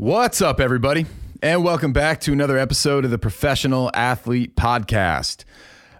What's up, everybody? And welcome back to another episode of the Professional Athlete Podcast.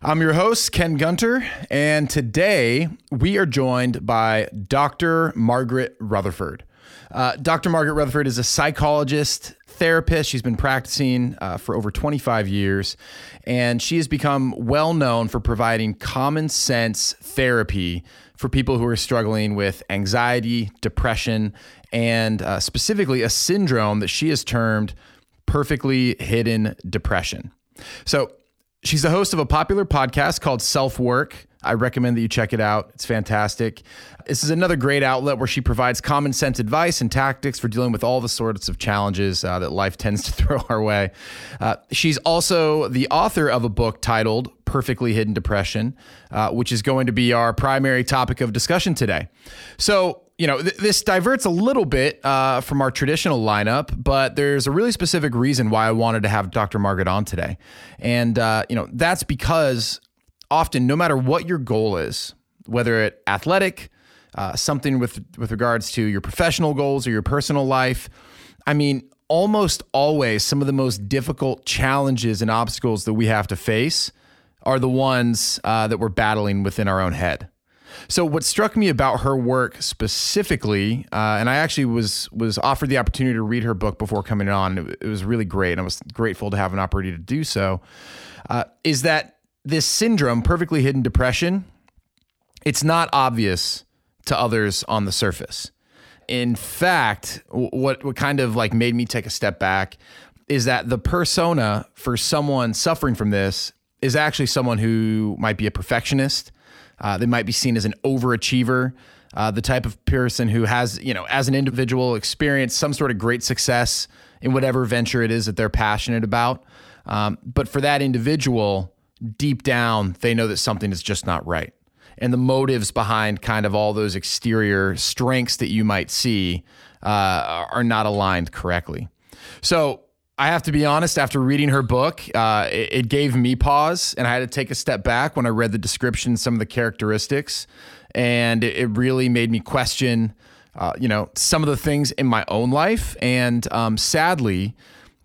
I'm your host, Ken Gunter, and today we are joined by Dr. Margaret Rutherford. Uh, Dr. Margaret Rutherford is a psychologist, therapist. She's been practicing uh, for over 25 years, and she has become well known for providing common sense therapy for people who are struggling with anxiety, depression, and uh, specifically a syndrome that she has termed perfectly hidden depression. So, she's the host of a popular podcast called Self Work. I recommend that you check it out. It's fantastic. This is another great outlet where she provides common sense advice and tactics for dealing with all the sorts of challenges uh, that life tends to throw our way. Uh, she's also the author of a book titled Perfectly Hidden Depression, uh, which is going to be our primary topic of discussion today. So, you know, th- this diverts a little bit uh, from our traditional lineup, but there's a really specific reason why I wanted to have Dr. Margaret on today. And, uh, you know, that's because often, no matter what your goal is, whether it athletic, uh, something with with regards to your professional goals or your personal life, I mean, almost always some of the most difficult challenges and obstacles that we have to face are the ones uh, that we're battling within our own head. So what struck me about her work specifically, uh, and I actually was was offered the opportunity to read her book before coming on. It, it was really great, and I was grateful to have an opportunity to do so. Uh, is that this syndrome, perfectly hidden depression, it's not obvious to others on the surface. In fact, what what kind of like made me take a step back is that the persona for someone suffering from this is actually someone who might be a perfectionist. Uh, they might be seen as an overachiever, uh, the type of person who has, you know, as an individual, experienced some sort of great success in whatever venture it is that they're passionate about. Um, but for that individual, deep down, they know that something is just not right. And the motives behind kind of all those exterior strengths that you might see uh, are not aligned correctly. So I have to be honest, after reading her book, uh, it, it, gave me pause and I had to take a step back when I read the description, some of the characteristics. And it, it really made me question, uh, you know, some of the things in my own life. And um, sadly,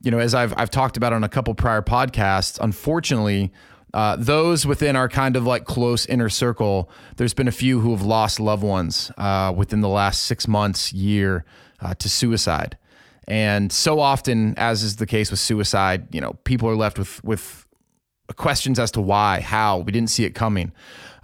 you know, as I've, I've talked about on a couple prior podcasts, unfortunately, uh, those within our kind of like close inner circle, there's been a few who have lost loved ones uh, within the last six months, year uh, to suicide. And so often, as is the case with suicide, you know, people are left with with questions as to why, how. We didn't see it coming.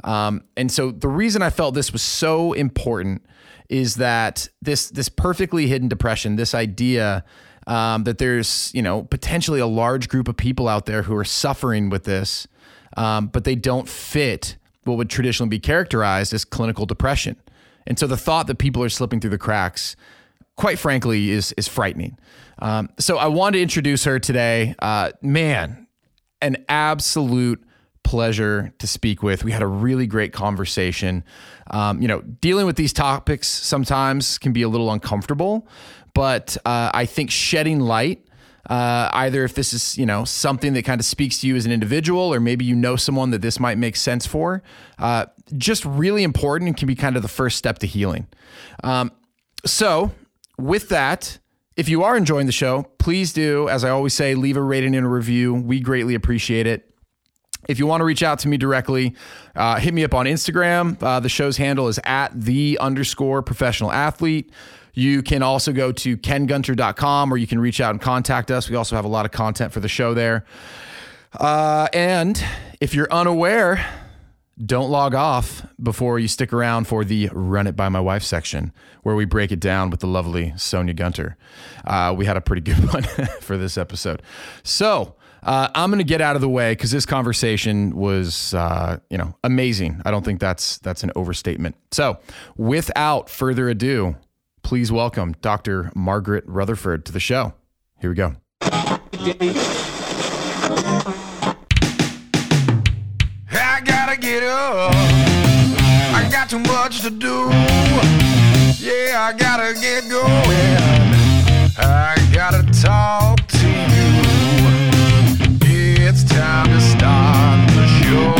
Um, and so the reason I felt this was so important is that this this perfectly hidden depression, this idea um, that there's you know potentially a large group of people out there who are suffering with this um, but they don't fit what would traditionally be characterized as clinical depression. And so the thought that people are slipping through the cracks, quite frankly, is is frightening. Um, so I wanted to introduce her today. Uh, man, an absolute pleasure to speak with. We had a really great conversation. Um, you know, dealing with these topics sometimes can be a little uncomfortable, but uh, I think shedding light uh, either if this is you know something that kind of speaks to you as an individual or maybe you know someone that this might make sense for uh, just really important and can be kind of the first step to healing um, so with that if you are enjoying the show please do as i always say leave a rating and a review we greatly appreciate it if you want to reach out to me directly, uh, hit me up on Instagram. Uh, the show's handle is at the underscore professional athlete. You can also go to kengunter.com or you can reach out and contact us. We also have a lot of content for the show there. Uh, and if you're unaware, don't log off before you stick around for the Run It By My Wife section, where we break it down with the lovely Sonia Gunter. Uh, we had a pretty good one for this episode. So, uh, I'm going to get out of the way because this conversation was, uh, you know, amazing. I don't think that's that's an overstatement. So, without further ado, please welcome Dr. Margaret Rutherford to the show. Here we go. I got too much to do. Yeah, I gotta get going. I gotta talk to you. It's time to start the show.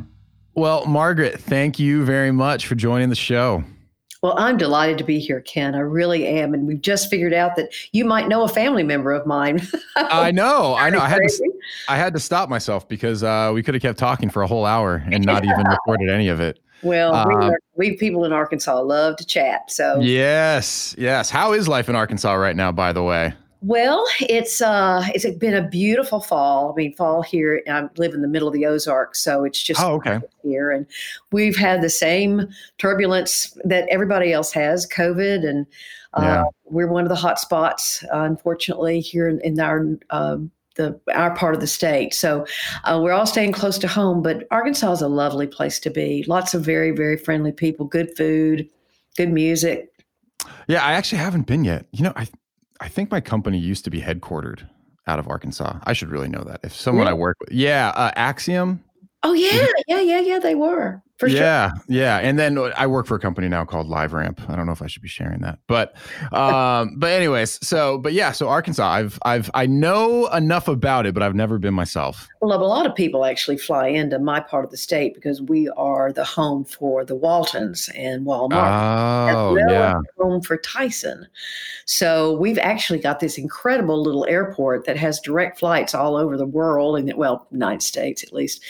Well, Margaret, thank you very much for joining the show. Well, I'm delighted to be here, Ken. I really am. And we've just figured out that you might know a family member of mine. I know. I know. I had to I had to stop myself because uh, we could have kept talking for a whole hour and not even recorded any of it. Well, uh, we, we people in Arkansas love to chat. So Yes. Yes. How is life in Arkansas right now, by the way? Well, it's uh, it's been a beautiful fall. I mean, fall here. I live in the middle of the Ozarks, so it's just oh, okay. here, and we've had the same turbulence that everybody else has, COVID, and uh, yeah. we're one of the hot spots, uh, unfortunately, here in, in our um, the our part of the state. So uh, we're all staying close to home, but Arkansas is a lovely place to be. Lots of very very friendly people, good food, good music. Yeah, I actually haven't been yet. You know, I I think my company used to be headquartered out of Arkansas. I should really know that. If someone really? I work with, yeah, uh, Acxiom. Oh yeah, yeah, yeah, yeah. They were for yeah, sure. Yeah, And then I work for a company now called LiveRamp. I don't know if I should be sharing that, but um, but anyways, so but yeah, so Arkansas, I've I've I know enough about it, but I've never been myself. Well, a lot of people actually fly into my part of the state because we are the home for the Waltons and Walmart. Oh, well yeah. Home for Tyson. So we've actually got this incredible little airport that has direct flights all over the world, and well, United States at least.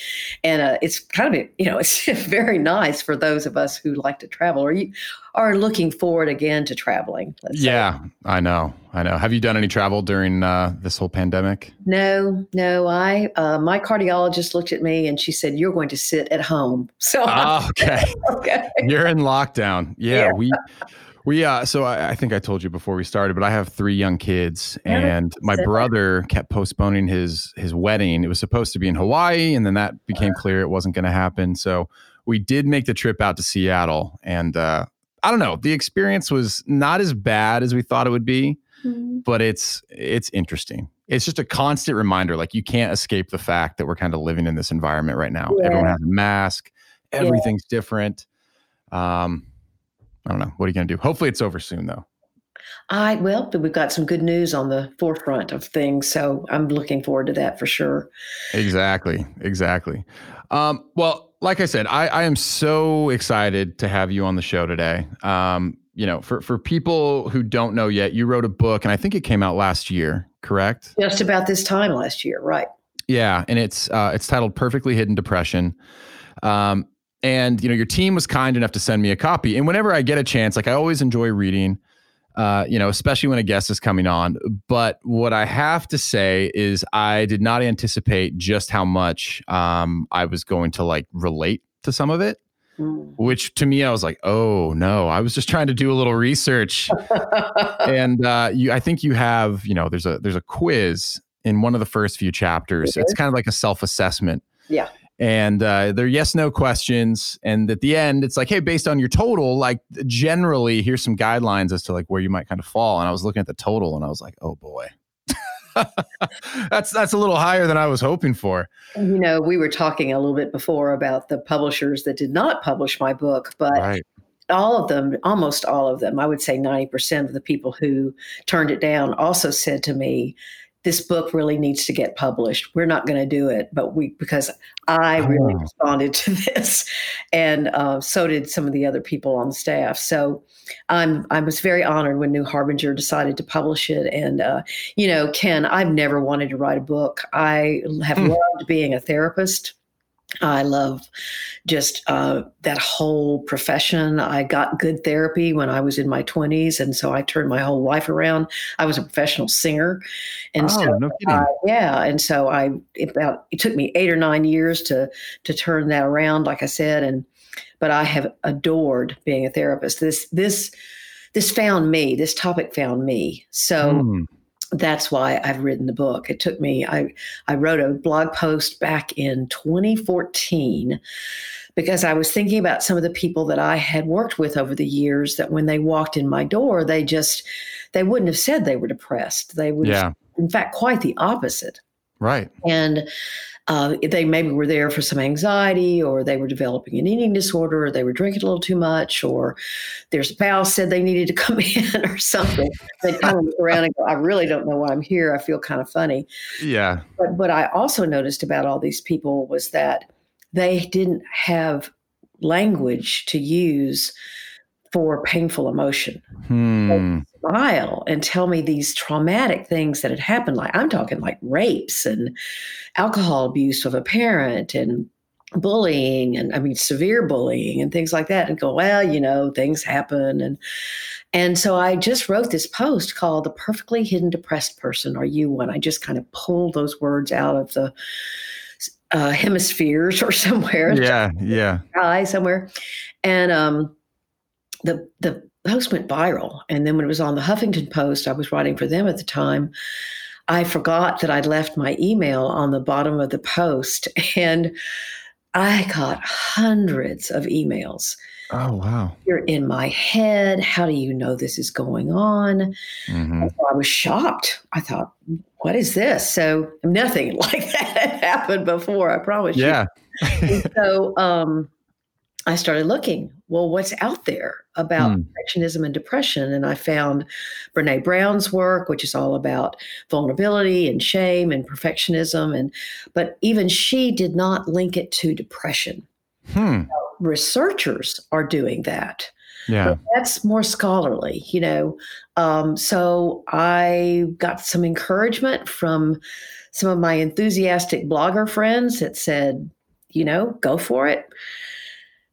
And uh, it's kind of you know it's very very nice for those of us who like to travel or you are looking forward again to traveling. yeah, say. I know. I know. Have you done any travel during uh, this whole pandemic? No, no. I uh, my cardiologist looked at me and she said, "You're going to sit at home." So oh, okay, okay, you're in lockdown. Yeah, yeah. we we uh so I, I, think I told you before we started, but I have three young kids, and my brother kept postponing his his wedding. It was supposed to be in Hawaii, and then that became clear it wasn't going to happen. So we did make the trip out to Seattle, and uh, I don't know, the experience was not as bad as we thought it would be, mm-hmm. but it's it's interesting. It's just a constant reminder, like you can't escape the fact that we're kind of living in this environment right now. Yeah. Everyone has a mask, everything's yeah. different. Um, I don't know. What are you going to do? Hopefully, it's over soon, though. I well, we've got some good news on the forefront of things, so I'm looking forward to that for sure. Exactly, exactly. Um, well, like I said, I, I am so excited to have you on the show today. Um, you know, for for people who don't know yet, you wrote a book, and I think it came out last year, correct? Just about this time last year, right? Yeah, and it's uh, it's titled "Perfectly Hidden Depression." Um, and you know, your team was kind enough to send me a copy, and whenever I get a chance, like I always enjoy reading. Uh, you know, especially when a guest is coming on. But what I have to say is, I did not anticipate just how much um, I was going to like relate to some of it. Mm. Which to me, I was like, oh no, I was just trying to do a little research. and uh, you, I think you have, you know, there's a there's a quiz in one of the first few chapters. It's kind of like a self assessment. Yeah and uh, they're yes no questions. And at the end it's like hey based on your total like generally here's some guidelines as to like where you might kind of fall. And i was looking at the total and i was like oh boy. That's that's a little higher than i was hoping for. You know we were talking a little bit before about the publishers that did not publish my book but right. all of them almost all of them i would say 90% of the people who turned it down also said to me this book really needs to get published. We're not going to do it, but we because I really oh. responded to this, and uh, so did some of the other people on the staff. So I'm I was very honored when New Harbinger decided to publish it. And uh, you know, Ken, I've never wanted to write a book. I have mm. loved being a therapist. I love just uh, that whole profession. I got good therapy when I was in my 20s, and so I turned my whole life around. I was a professional singer, and oh, so no uh, yeah, and so I about it took me eight or nine years to to turn that around. Like I said, and but I have adored being a therapist. This this this found me. This topic found me. So. Mm that's why I've written the book. It took me, I, I wrote a blog post back in 2014 because I was thinking about some of the people that I had worked with over the years that when they walked in my door, they just, they wouldn't have said they were depressed. They would, yeah. in fact, quite the opposite. Right. And uh, they maybe were there for some anxiety, or they were developing an eating disorder, or they were drinking a little too much, or their spouse said they needed to come in, or something. They kind of look around and go, "I really don't know why I'm here. I feel kind of funny." Yeah. But what I also noticed about all these people was that they didn't have language to use for painful emotion. Hmm. Smile and tell me these traumatic things that had happened. Like I'm talking like rapes and alcohol abuse of a parent and bullying and I mean severe bullying and things like that and go, well, you know, things happen and and so I just wrote this post called The Perfectly Hidden Depressed Person Are You One? I just kind of pulled those words out of the uh, hemispheres or somewhere. Yeah, yeah. Sky somewhere. And um the the post went viral. And then when it was on the Huffington Post, I was writing for them at the time. I forgot that I'd left my email on the bottom of the post. And I got hundreds of emails. Oh, wow. You're in my head. How do you know this is going on? Mm-hmm. So I was shocked. I thought, what is this? So nothing like that had happened before, I promise yeah. you. so um, I started looking, well, what's out there about mm. perfectionism and depression? And I found Brene Brown's work, which is all about vulnerability and shame and perfectionism. And but even she did not link it to depression. Hmm. researchers are doing that. Yeah. But that's more scholarly, you know. Um, so I got some encouragement from some of my enthusiastic blogger friends that said, you know, go for it.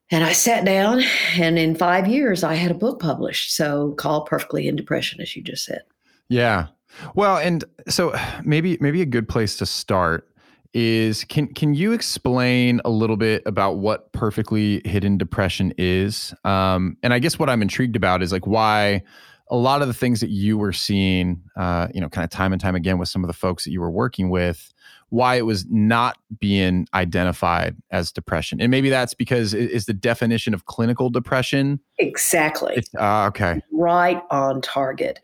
And I sat down, and in five years, I had a book published. So, called Perfectly Hidden Depression, as you just said. Yeah. Well, and so maybe maybe a good place to start is can can you explain a little bit about what perfectly hidden depression is? Um, and I guess what I'm intrigued about is like why a lot of the things that you were seeing, uh, you know, kind of time and time again with some of the folks that you were working with, why it was not being identified as depression. And maybe that's because is the definition of clinical depression. Exactly. Uh, okay. Right on target.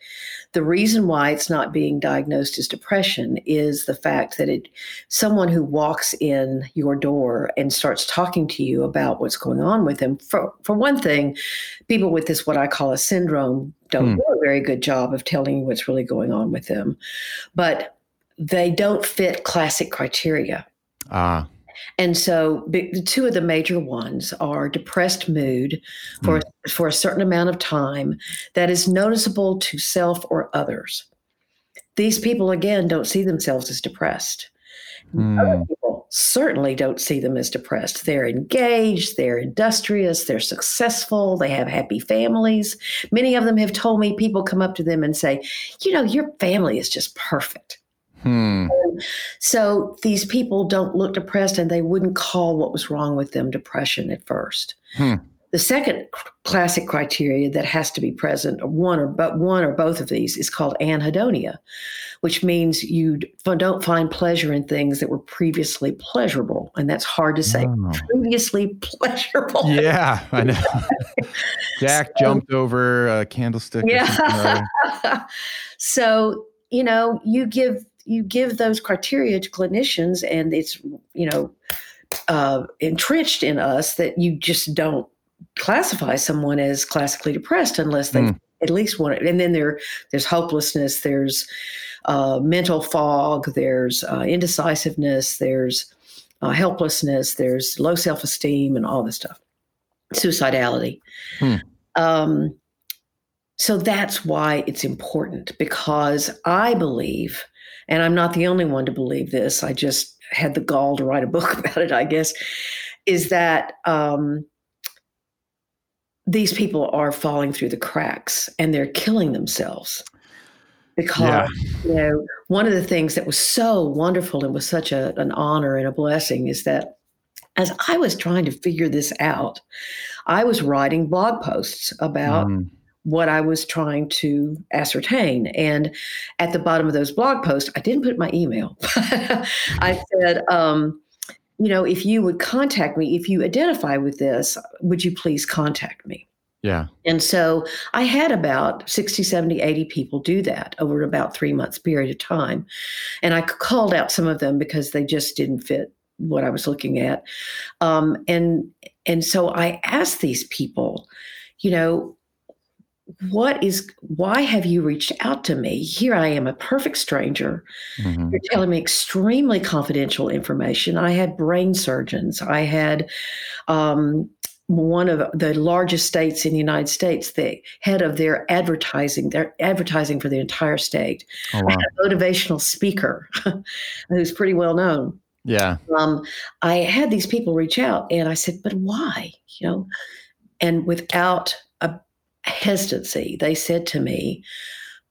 The reason why it's not being diagnosed as depression is the fact that it someone who walks in your door and starts talking to you about what's going on with them. For for one thing, people with this what I call a syndrome don't hmm. do a very good job of telling you what's really going on with them. But they don't fit classic criteria. Ah. And so, the two of the major ones are depressed mood for mm. for a certain amount of time that is noticeable to self or others. These people again don't see themselves as depressed. Mm. Other people certainly don't see them as depressed. They're engaged, they're industrious, they're successful, they have happy families. Many of them have told me people come up to them and say, "You know, your family is just perfect." Hmm. So these people don't look depressed and they wouldn't call what was wrong with them depression at first. Hmm. The second classic criteria that has to be present, one or but one or both of these, is called anhedonia, which means you don't find pleasure in things that were previously pleasurable, and that's hard to say. Oh. Previously pleasurable. Yeah, I know. Jack so, jumped over a candlestick. Yeah. so you know, you give you give those criteria to clinicians and it's you know uh, entrenched in us that you just don't classify someone as classically depressed unless they mm. at least want it and then there there's hopelessness there's uh, mental fog there's uh, indecisiveness there's uh, helplessness there's low self-esteem and all this stuff suicidality hmm. um, so that's why it's important because i believe and I'm not the only one to believe this. I just had the gall to write a book about it, I guess, is that um, these people are falling through the cracks and they're killing themselves. Because, yeah. you know, one of the things that was so wonderful and was such a, an honor and a blessing is that as I was trying to figure this out, I was writing blog posts about. Mm what I was trying to ascertain. And at the bottom of those blog posts, I didn't put my email. I said, um, you know, if you would contact me, if you identify with this, would you please contact me? Yeah. And so I had about 60, 70, 80 people do that over about three months period of time. And I called out some of them because they just didn't fit what I was looking at. Um, and and so I asked these people, you know, what is why have you reached out to me here i am a perfect stranger mm-hmm. you're telling me extremely confidential information i had brain surgeons i had um, one of the largest states in the United States, the head of their advertising, their advertising for the entire state. Oh, wow. a motivational speaker who's pretty well known. Yeah. Um, I had these people reach out and I said, but why? You know, and without hesitancy, they said to me,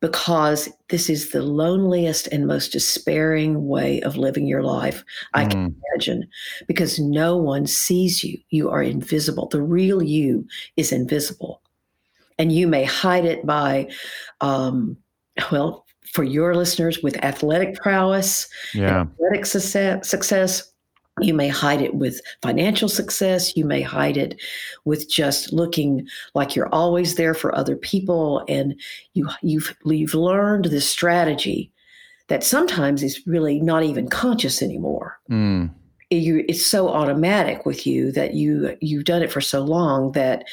because this is the loneliest and most despairing way of living your life I can mm. imagine because no one sees you. You are invisible. The real you is invisible. And you may hide it by, um, well, for your listeners, with athletic prowess, yeah. athletic success, success you may hide it with financial success. You may hide it with just looking like you're always there for other people, and you you've you've learned this strategy that sometimes is really not even conscious anymore. Mm. You, it's so automatic with you that you you've done it for so long that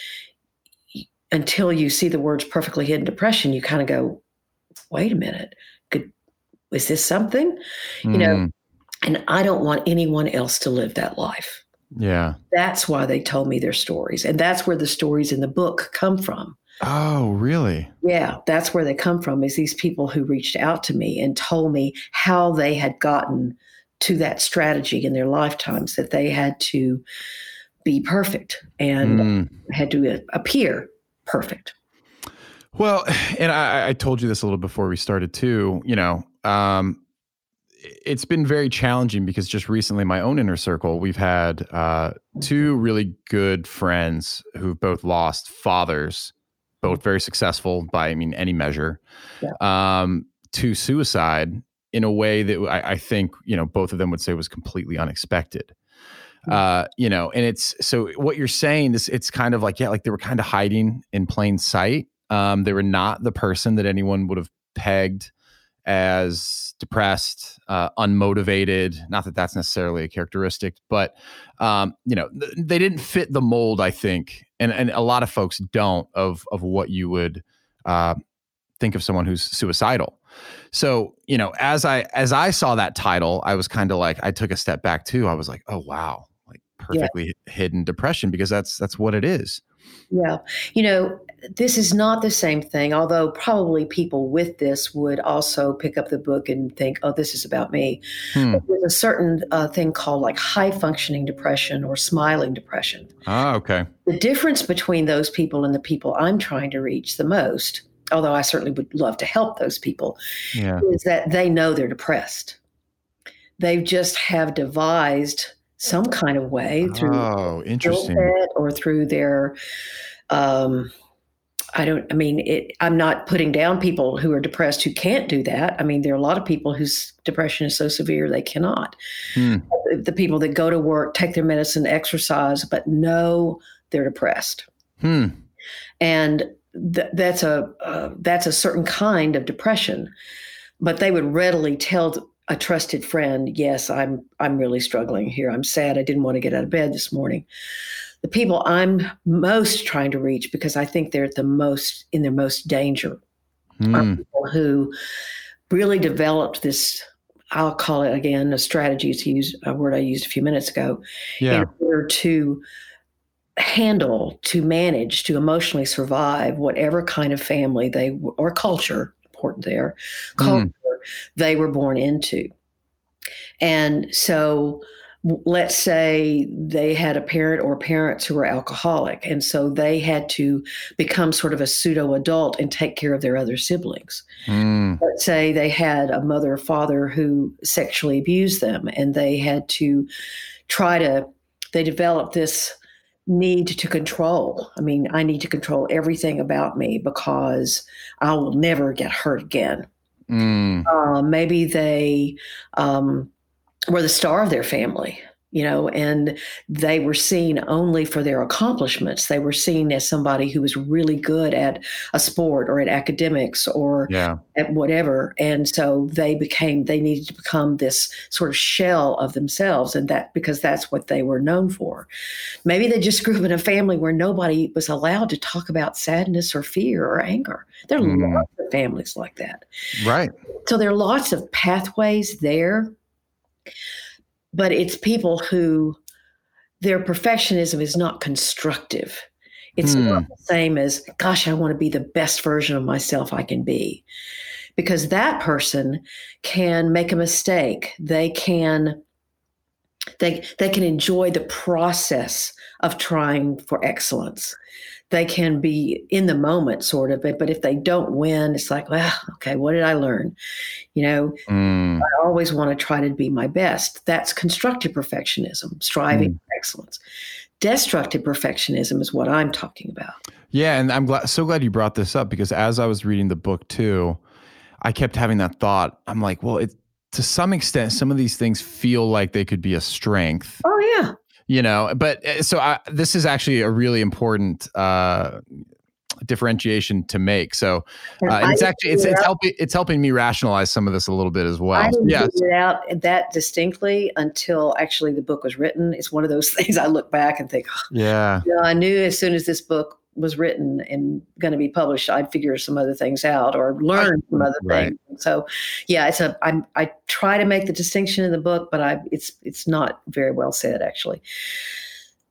until you see the words perfectly hidden depression, you kind of go, wait a minute, could is this something? Mm. You know, hmm. And I don't want anyone else to live that life. Yeah. That's why they told me their stories. And that's where the stories in the book come from. Oh, really? Yeah, that's where they come from is these people who reached out to me and told me how they had gotten to that strategy in their lifetimes that they had to be perfect and mm. had to appear perfect. Well, and I, I, told you this a little before we started too. You know, um, it's been very challenging because just recently, my own inner circle, we've had uh, two really good friends who've both lost fathers, both very successful by I mean any measure, yeah. um, to suicide in a way that I, I, think you know both of them would say was completely unexpected. Hmm. Uh, you know, and it's so what you're saying. This it's kind of like yeah, like they were kind of hiding in plain sight. Um, they were not the person that anyone would have pegged as depressed, uh, unmotivated. Not that that's necessarily a characteristic, but um, you know, th- they didn't fit the mold. I think, and and a lot of folks don't of of what you would uh, think of someone who's suicidal. So you know, as I as I saw that title, I was kind of like, I took a step back too. I was like, oh wow, like perfectly yeah. hidden depression because that's that's what it is. Yeah. You know, this is not the same thing, although probably people with this would also pick up the book and think, oh, this is about me. Hmm. There's a certain uh, thing called like high functioning depression or smiling depression. Ah, okay. The difference between those people and the people I'm trying to reach the most, although I certainly would love to help those people, yeah. is that they know they're depressed. They just have devised some kind of way through oh, interesting. or through their um, I don't, I mean, it, I'm not putting down people who are depressed who can't do that. I mean, there are a lot of people whose depression is so severe they cannot. Hmm. The, people that go to work, take their medicine, exercise, but know they're depressed. Hmm. And th- that's a uh, that's a certain kind of depression. But they would readily tell a trusted friend, "Yes, I'm I'm really struggling here. I'm sad. I didn't want to get out of bed this morning." The people I'm most trying to reach because I think they're the most in their most danger mm. are people who really developed this. I'll call it again a strategy to use a word I used a few minutes ago. Yeah. In order to handle, to manage, to emotionally survive whatever kind of family they or culture important there hmm. culture mm. they were born into, and so let's say they had a parent or parents who were alcoholic and so they had to become sort of a pseudo adult and take care of their other siblings mm. let's say they had a mother or father who sexually abused them and they had to try to they developed this need to control i mean i need to control everything about me because i will never get hurt again mm. uh, maybe they um, were the star of their family you know, and they were seen only for their accomplishments. They were seen as somebody who was really good at a sport or at academics or yeah. at whatever. And so they became, they needed to become this sort of shell of themselves. And that because that's what they were known for. Maybe they just grew up in a family where nobody was allowed to talk about sadness or fear or anger. There are mm. lots of families like that. Right. So there are lots of pathways there but it's people who their perfectionism is not constructive. It's hmm. not the same as, gosh, I want to be the best version of myself I can be. Because that person can make a mistake. They can they they can enjoy the process of trying for excellence they can be in the moment sort of but, but if they don't win it's like well okay what did i learn? You know mm. i always want to try to be my best. That's constructive perfectionism striving mm. for excellence. Destructive perfectionism is what i'm talking about. Yeah and i'm glad so glad you brought this up because as i was reading the book too i kept having that thought. I'm like well it to some extent some of these things feel like they could be a strength. Oh yeah you know but uh, so I, this is actually a really important uh, differentiation to make. So uh, it's actually it's, it's helping it's helping me rationalize some of this a little bit as well. I didn't yeah out that distinctly until actually the book was written. It's one of those things i look back and think oh, yeah. You know, i knew as soon as this book was written and going to be published, I'd figure some other things out or learn some other right. things. So, yeah, it's a. I I try to make the distinction in the book, but I it's it's not very well said actually.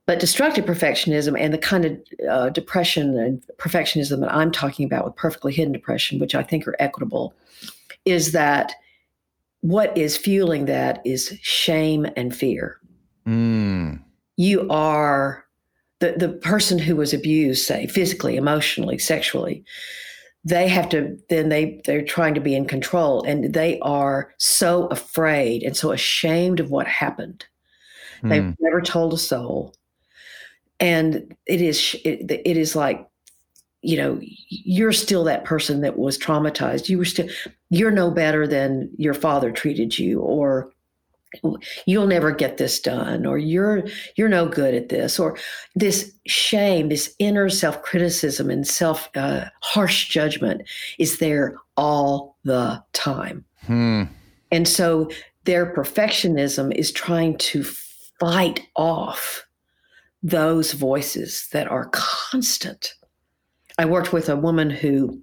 But destructive perfectionism and the kind of uh, depression and perfectionism that I'm talking about with perfectly hidden depression, which I think are equitable, is that what is fueling that is shame and fear. Mm. You are the, the person who was abused, say physically, emotionally, sexually, they have to then they they're trying to be in control and they are so afraid and so ashamed of what happened. Mm. They've never told a soul. And it is it, it is like you know you're still that person that was traumatized you were still you're no better than your father treated you or you'll never get this done or you're you're no good at this or this shame this inner self-criticism and self uh, harsh judgment is there all the time hmm. and so their perfectionism is trying to fight off those voices that are constant i worked with a woman who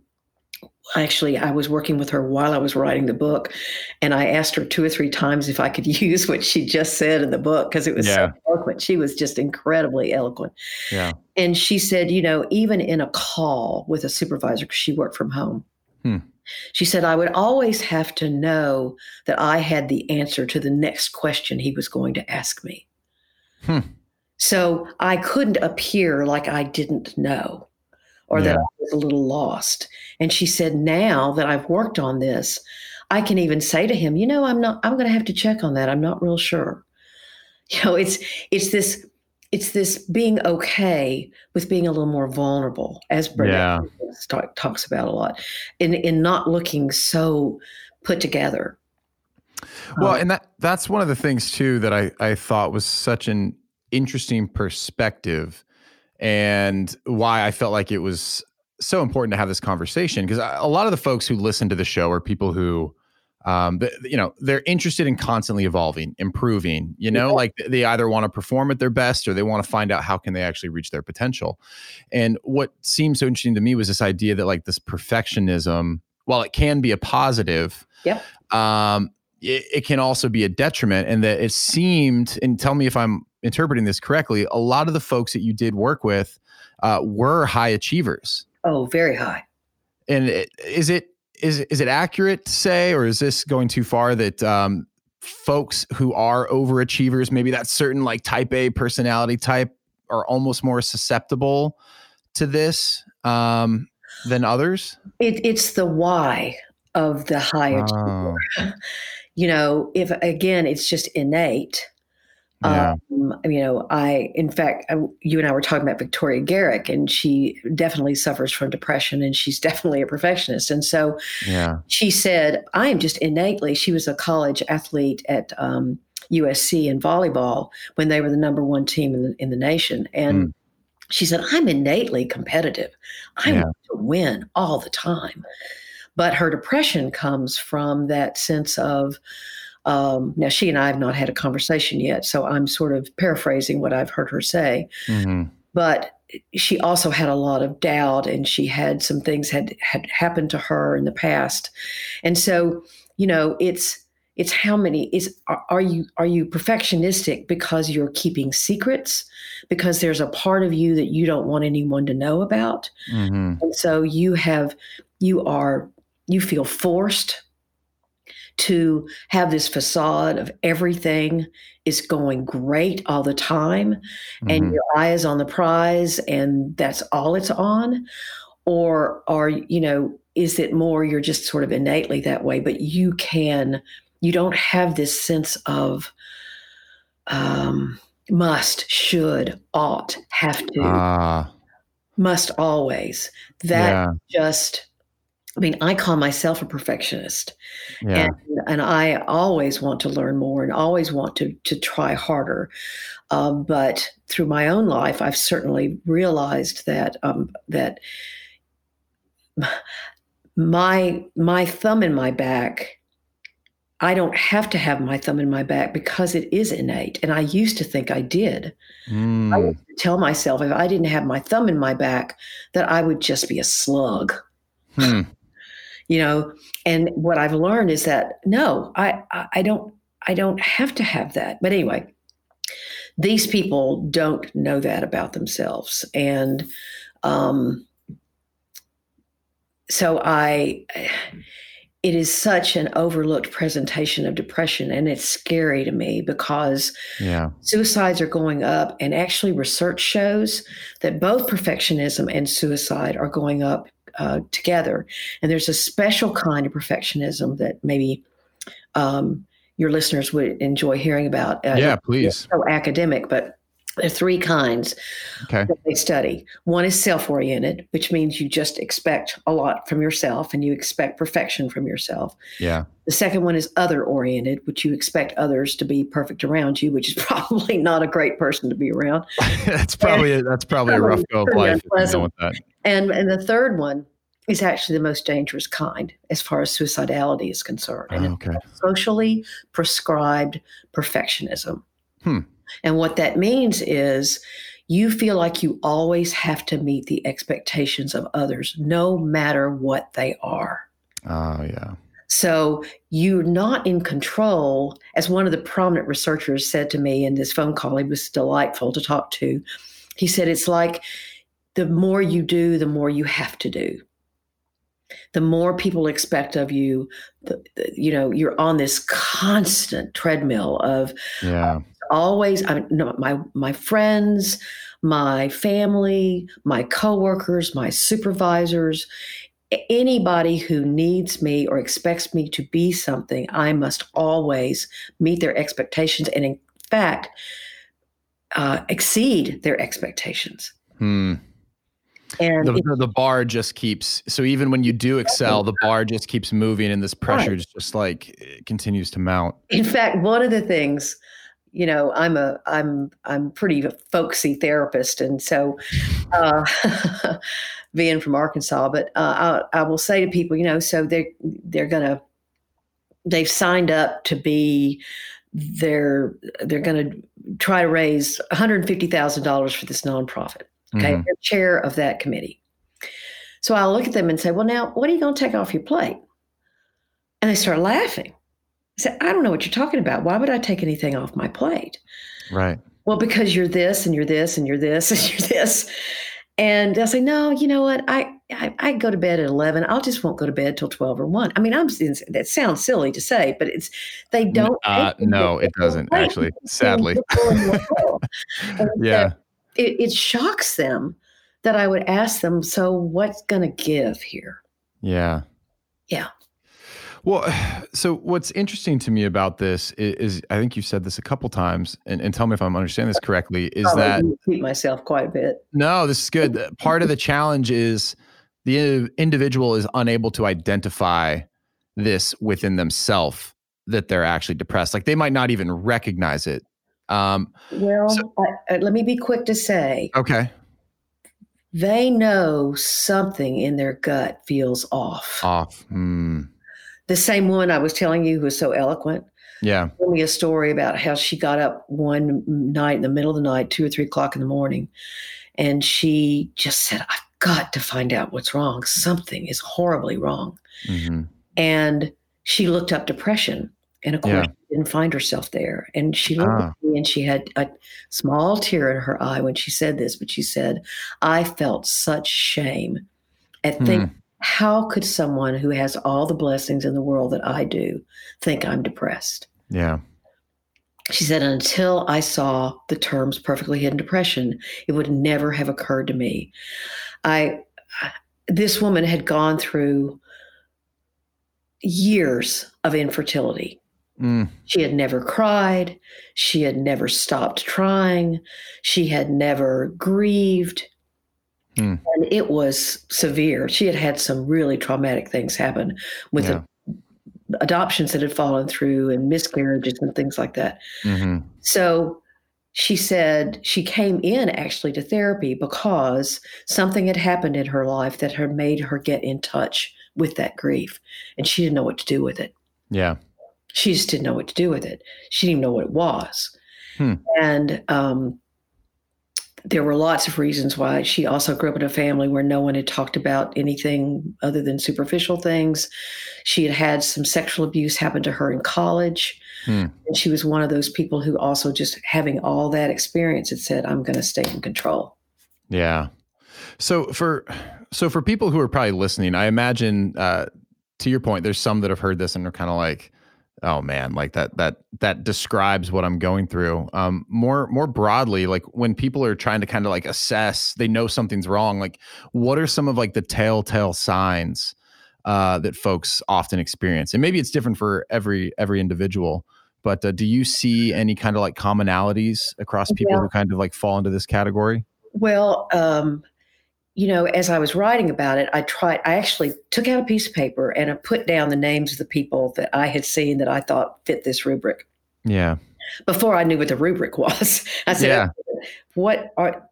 actually i was working with her while i was writing the book and i asked her two or three times if i could use what she just said in the book because it was yeah. so eloquent she was just incredibly eloquent yeah. and she said you know even in a call with a supervisor because she worked from home hmm. she said i would always have to know that i had the answer to the next question he was going to ask me hmm. so i couldn't appear like i didn't know or yeah. that I was a little lost. And she said, now that I've worked on this, I can even say to him, you know, I'm not, I'm going to have to check on that. I'm not real sure. You know, it's, it's this, it's this being okay with being a little more vulnerable, as Brenda yeah. talk, talks about a lot, in, in not looking so put together. Well, um, and that that's one of the things too that I, I thought was such an interesting perspective and why I felt like it was so important to have this conversation because a lot of the folks who listen to the show are people who um, you know they're interested in constantly evolving improving you know yeah. like they either want to perform at their best or they want to find out how can they actually reach their potential and what seemed so interesting to me was this idea that like this perfectionism while it can be a positive yep. um, it, it can also be a detriment and that it seemed and tell me if i'm interpreting this correctly, a lot of the folks that you did work with uh, were high achievers. Oh, very high. And it, is it is is it accurate to say, or is this going too far that um, folks who are overachievers, maybe that certain like Type A personality type, are almost more susceptible to this um, than others? It, it's the why of the high achiever. Oh. you know, if again, it's just innate yeah. Um, you know, I, in fact, I, you and I were talking about Victoria Garrick, and she definitely suffers from depression, and she's definitely a perfectionist. And so, yeah. she said, "I am just innately." She was a college athlete at um, USC in volleyball when they were the number one team in the, in the nation, and. Mm. She said, I'm innately competitive. I yeah. want to win all the time. But her depression comes from that sense of, um, now, she and I have not had a conversation yet, so I'm sort of paraphrasing what I've heard her say. Mm-hmm. But she also had a lot of doubt, and she had some things had had happened to her in the past, and so you know, it's it's how many is are, are, you are you perfectionistic because you're keeping secrets because there's a part of you that you don't want anyone to know about mm-hmm. and so you have you are you feel forced to have this facade of everything is going great all the time mm-hmm. and your eye is on the prize and that's all it's on or are you know is it more you're just sort of innately that way but you can you don't have this sense of um, must should ought have to ah. must always that yeah. just I mean, I call myself a perfectionist, yeah. and, and I always want to learn more and always want to to try harder. Um, but through my own life, I've certainly realized that um, that my my thumb in my back I don't have to have my thumb in my back because it is innate. And I used to think I did. Mm. I would tell myself if I didn't have my thumb in my back, that I would just be a slug. Hmm. You know, and what I've learned is that no, I, I don't I don't have to have that. But anyway, these people don't know that about themselves. And um so I it is such an overlooked presentation of depression and it's scary to me because yeah. suicides are going up and actually research shows that both perfectionism and suicide are going up uh, together. And there's a special kind of perfectionism that maybe um, your listeners would enjoy hearing about uh, yeah please so academic but there are three kinds okay. that they study. One is self oriented, which means you just expect a lot from yourself and you expect perfection from yourself. Yeah. The second one is other oriented, which you expect others to be perfect around you, which is probably not a great person to be around. that's probably and, a, that's probably, a rough go of life. And and the third one is actually the most dangerous kind as far as suicidality is concerned. And okay. socially prescribed perfectionism. Hmm. And what that means is you feel like you always have to meet the expectations of others, no matter what they are. Oh, yeah. So you're not in control. As one of the prominent researchers said to me in this phone call, he was delightful to talk to. He said, It's like the more you do, the more you have to do. The more people expect of you, the, the, you know, you're on this constant treadmill of yeah always I no, my my friends, my family, my coworkers, my supervisors, anybody who needs me or expects me to be something, I must always meet their expectations and in fact uh, exceed their expectations. Hmm. And the, it, the, bar just keeps so even when you do excel, the bar just keeps moving and this pressure right. just like continues to mount. In fact, one of the things you know i'm a i'm i'm pretty folksy therapist and so uh, being from arkansas but uh, I, I will say to people you know so they're they're gonna they've signed up to be they're they're going to try to raise $150,000 for this nonprofit. Okay, mm-hmm. chair of that committee. So I'll look at them and say, "Well, now what are you going to take off your plate?" And they start laughing. I said, I don't know what you're talking about. Why would I take anything off my plate? Right. Well, because you're this and you're this and you're this and you're this. And they'll say, no, you know what? I, I, I go to bed at 11. I'll just won't go to bed till 12 or 1. I mean, I'm that sounds silly to say, but it's, they don't. Uh, no, it doesn't actually, sadly. yeah. It, it shocks them that I would ask them, so what's going to give here? Yeah. Yeah. Well, so what's interesting to me about this is, is I think you've said this a couple times, and, and, tell me if I'm understanding this correctly. Is Probably that repeat myself quite a bit? No, this is good. Part of the challenge is the individual is unable to identify this within themselves that they're actually depressed. Like they might not even recognize it. Um, well, so, I, let me be quick to say. Okay. They know something in their gut feels off. Off. Hmm the same one I was telling you who was so eloquent. Yeah. Told me a story about how she got up one night in the middle of the night, two or three o'clock in the morning, and she just said, I've got to find out what's wrong. Something is horribly wrong. Mm-hmm. And she looked up depression And of course, yeah. she didn't find herself there. And she looked ah. at me and she had a small tear in her eye when she said this, but she said, I felt such shame at hmm. thinking, how could someone who has all the blessings in the world that I do think I'm depressed? Yeah. She said, until I saw the terms perfectly hidden depression, it would never have occurred to me. I, this woman had gone through years of infertility. Mm. She had never cried. She had never stopped trying. She had never grieved. Mm. And it was severe. She had had some really traumatic things happen with yeah. adoptions that had fallen through and miscarriages and things like that. Mm-hmm. So she said she came in actually to therapy because something had happened in her life that had made her get in touch with that grief and she didn't know what to do with it. Yeah. She just didn't know what to do with it. She didn't even know what it was. Hmm. And um, there were lots of reasons why. She also grew up in a family where no one had talked about anything other than superficial things. She had had some sexual abuse happen to her in college. Hmm. And she was one of those people who also just having all that experience had said, I'm going to stay in control. Yeah. So for so for people who are probably listening, I imagine uh, to your point, there's some that have heard this and are kind of like, oh man, like that that that describes what I'm going through. Um, more more broadly, like when people are trying to kind of like assess, they know something's wrong. Like, what are some of like the telltale signs uh, that folks often experience? And maybe it's different for every every individual. But uh, do you see any kind of like commonalities across people yeah. who kind of like fall into this category? Well, um, you know, as I was writing about it, I tried, I actually took out a piece of paper and I put down the names of the people that I had seen that I thought fit this rubric. Yeah. Before I knew what the rubric was, I said, yeah. what are,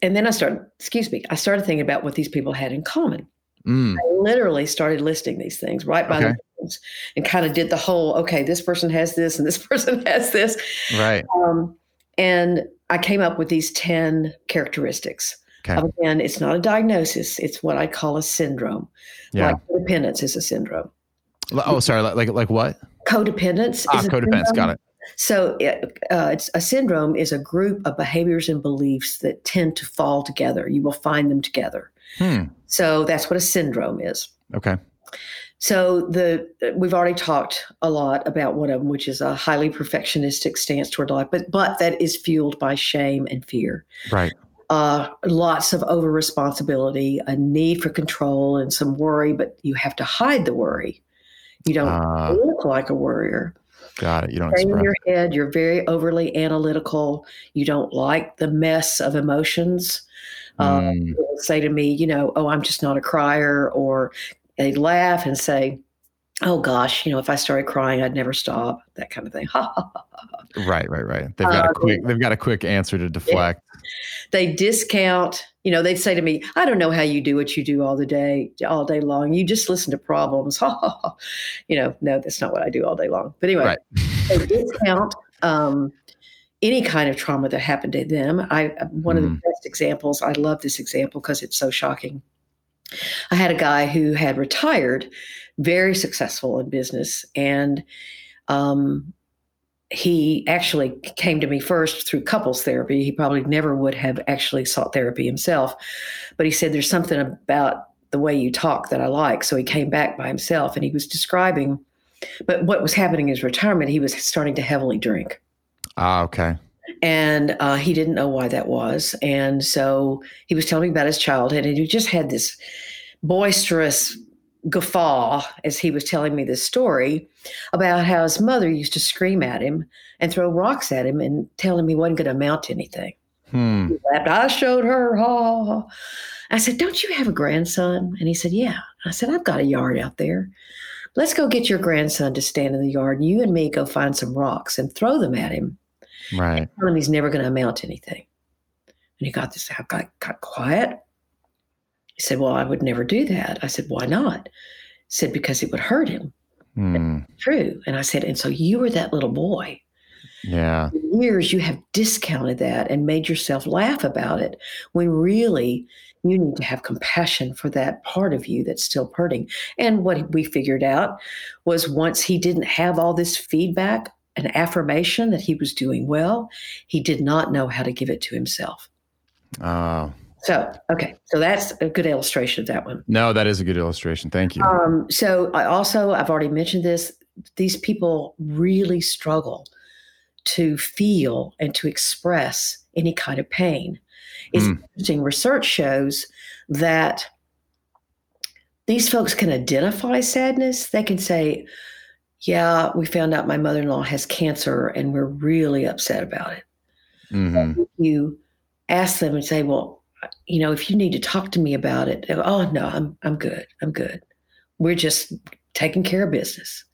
and then I started, excuse me, I started thinking about what these people had in common. Mm. I literally started listing these things right by okay. the names and kind of did the whole, okay, this person has this and this person has this. Right. Um, and I came up with these 10 characteristics. Okay. Again, it's not a diagnosis; it's what I call a syndrome. Yeah. Like codependence is a syndrome. Oh, sorry. Like like what? Codependence. Ah, codependence. Got it. So, uh, it's a syndrome is a group of behaviors and beliefs that tend to fall together. You will find them together. Hmm. So that's what a syndrome is. Okay. So the we've already talked a lot about one of them, which is a highly perfectionistic stance toward life, but but that is fueled by shame and fear. Right uh, lots of over responsibility, a need for control, and some worry, but you have to hide the worry. You don't uh, look like a worrier. Got it. You don't in your head. You're very overly analytical. You don't like the mess of emotions. Mm. Uh, say to me, you know, oh, I'm just not a crier, or they laugh and say, oh gosh, you know, if I started crying, I'd never stop. That kind of thing. right, right, right. They've got a um, quick. They've got a quick answer to deflect. They discount. You know, they'd say to me, "I don't know how you do what you do all the day, all day long. You just listen to problems." you know, no, that's not what I do all day long. But anyway, right. they discount um, any kind of trauma that happened to them. I one mm. of the mm. best examples. I love this example because it's so shocking. I had a guy who had retired, very successful in business, and um, he actually came to me first through couples therapy. He probably never would have actually sought therapy himself, but he said, There's something about the way you talk that I like. So he came back by himself and he was describing, but what was happening in his retirement, he was starting to heavily drink. Ah, okay. And uh, he didn't know why that was. And so he was telling me about his childhood, and he just had this boisterous guffaw as he was telling me this story about how his mother used to scream at him and throw rocks at him and tell him he wasn't going to amount to anything. Hmm. I showed her. Ha, ha. I said, Don't you have a grandson? And he said, Yeah. I said, I've got a yard out there. Let's go get your grandson to stand in the yard and you and me go find some rocks and throw them at him. Right. tell him he's never going to amount to anything. And he got this, got, got quiet. He said, Well, I would never do that. I said, Why not? He said, Because it would hurt him. Mm. True. And I said, And so you were that little boy Yeah. For years you have discounted that and made yourself laugh about it when really you need to have compassion for that part of you that's still hurting. And what we figured out was once he didn't have all this feedback and affirmation that he was doing well, he did not know how to give it to himself. Oh. So, okay. So that's a good illustration of that one. No, that is a good illustration. Thank you. Um, so I also, I've already mentioned this, these people really struggle to feel and to express any kind of pain. It's mm. interesting. Research shows that these folks can identify sadness. They can say, Yeah, we found out my mother in law has cancer and we're really upset about it. Mm-hmm. You ask them and say, Well, you know, if you need to talk to me about it, oh, no, I'm, I'm good. I'm good. We're just taking care of business.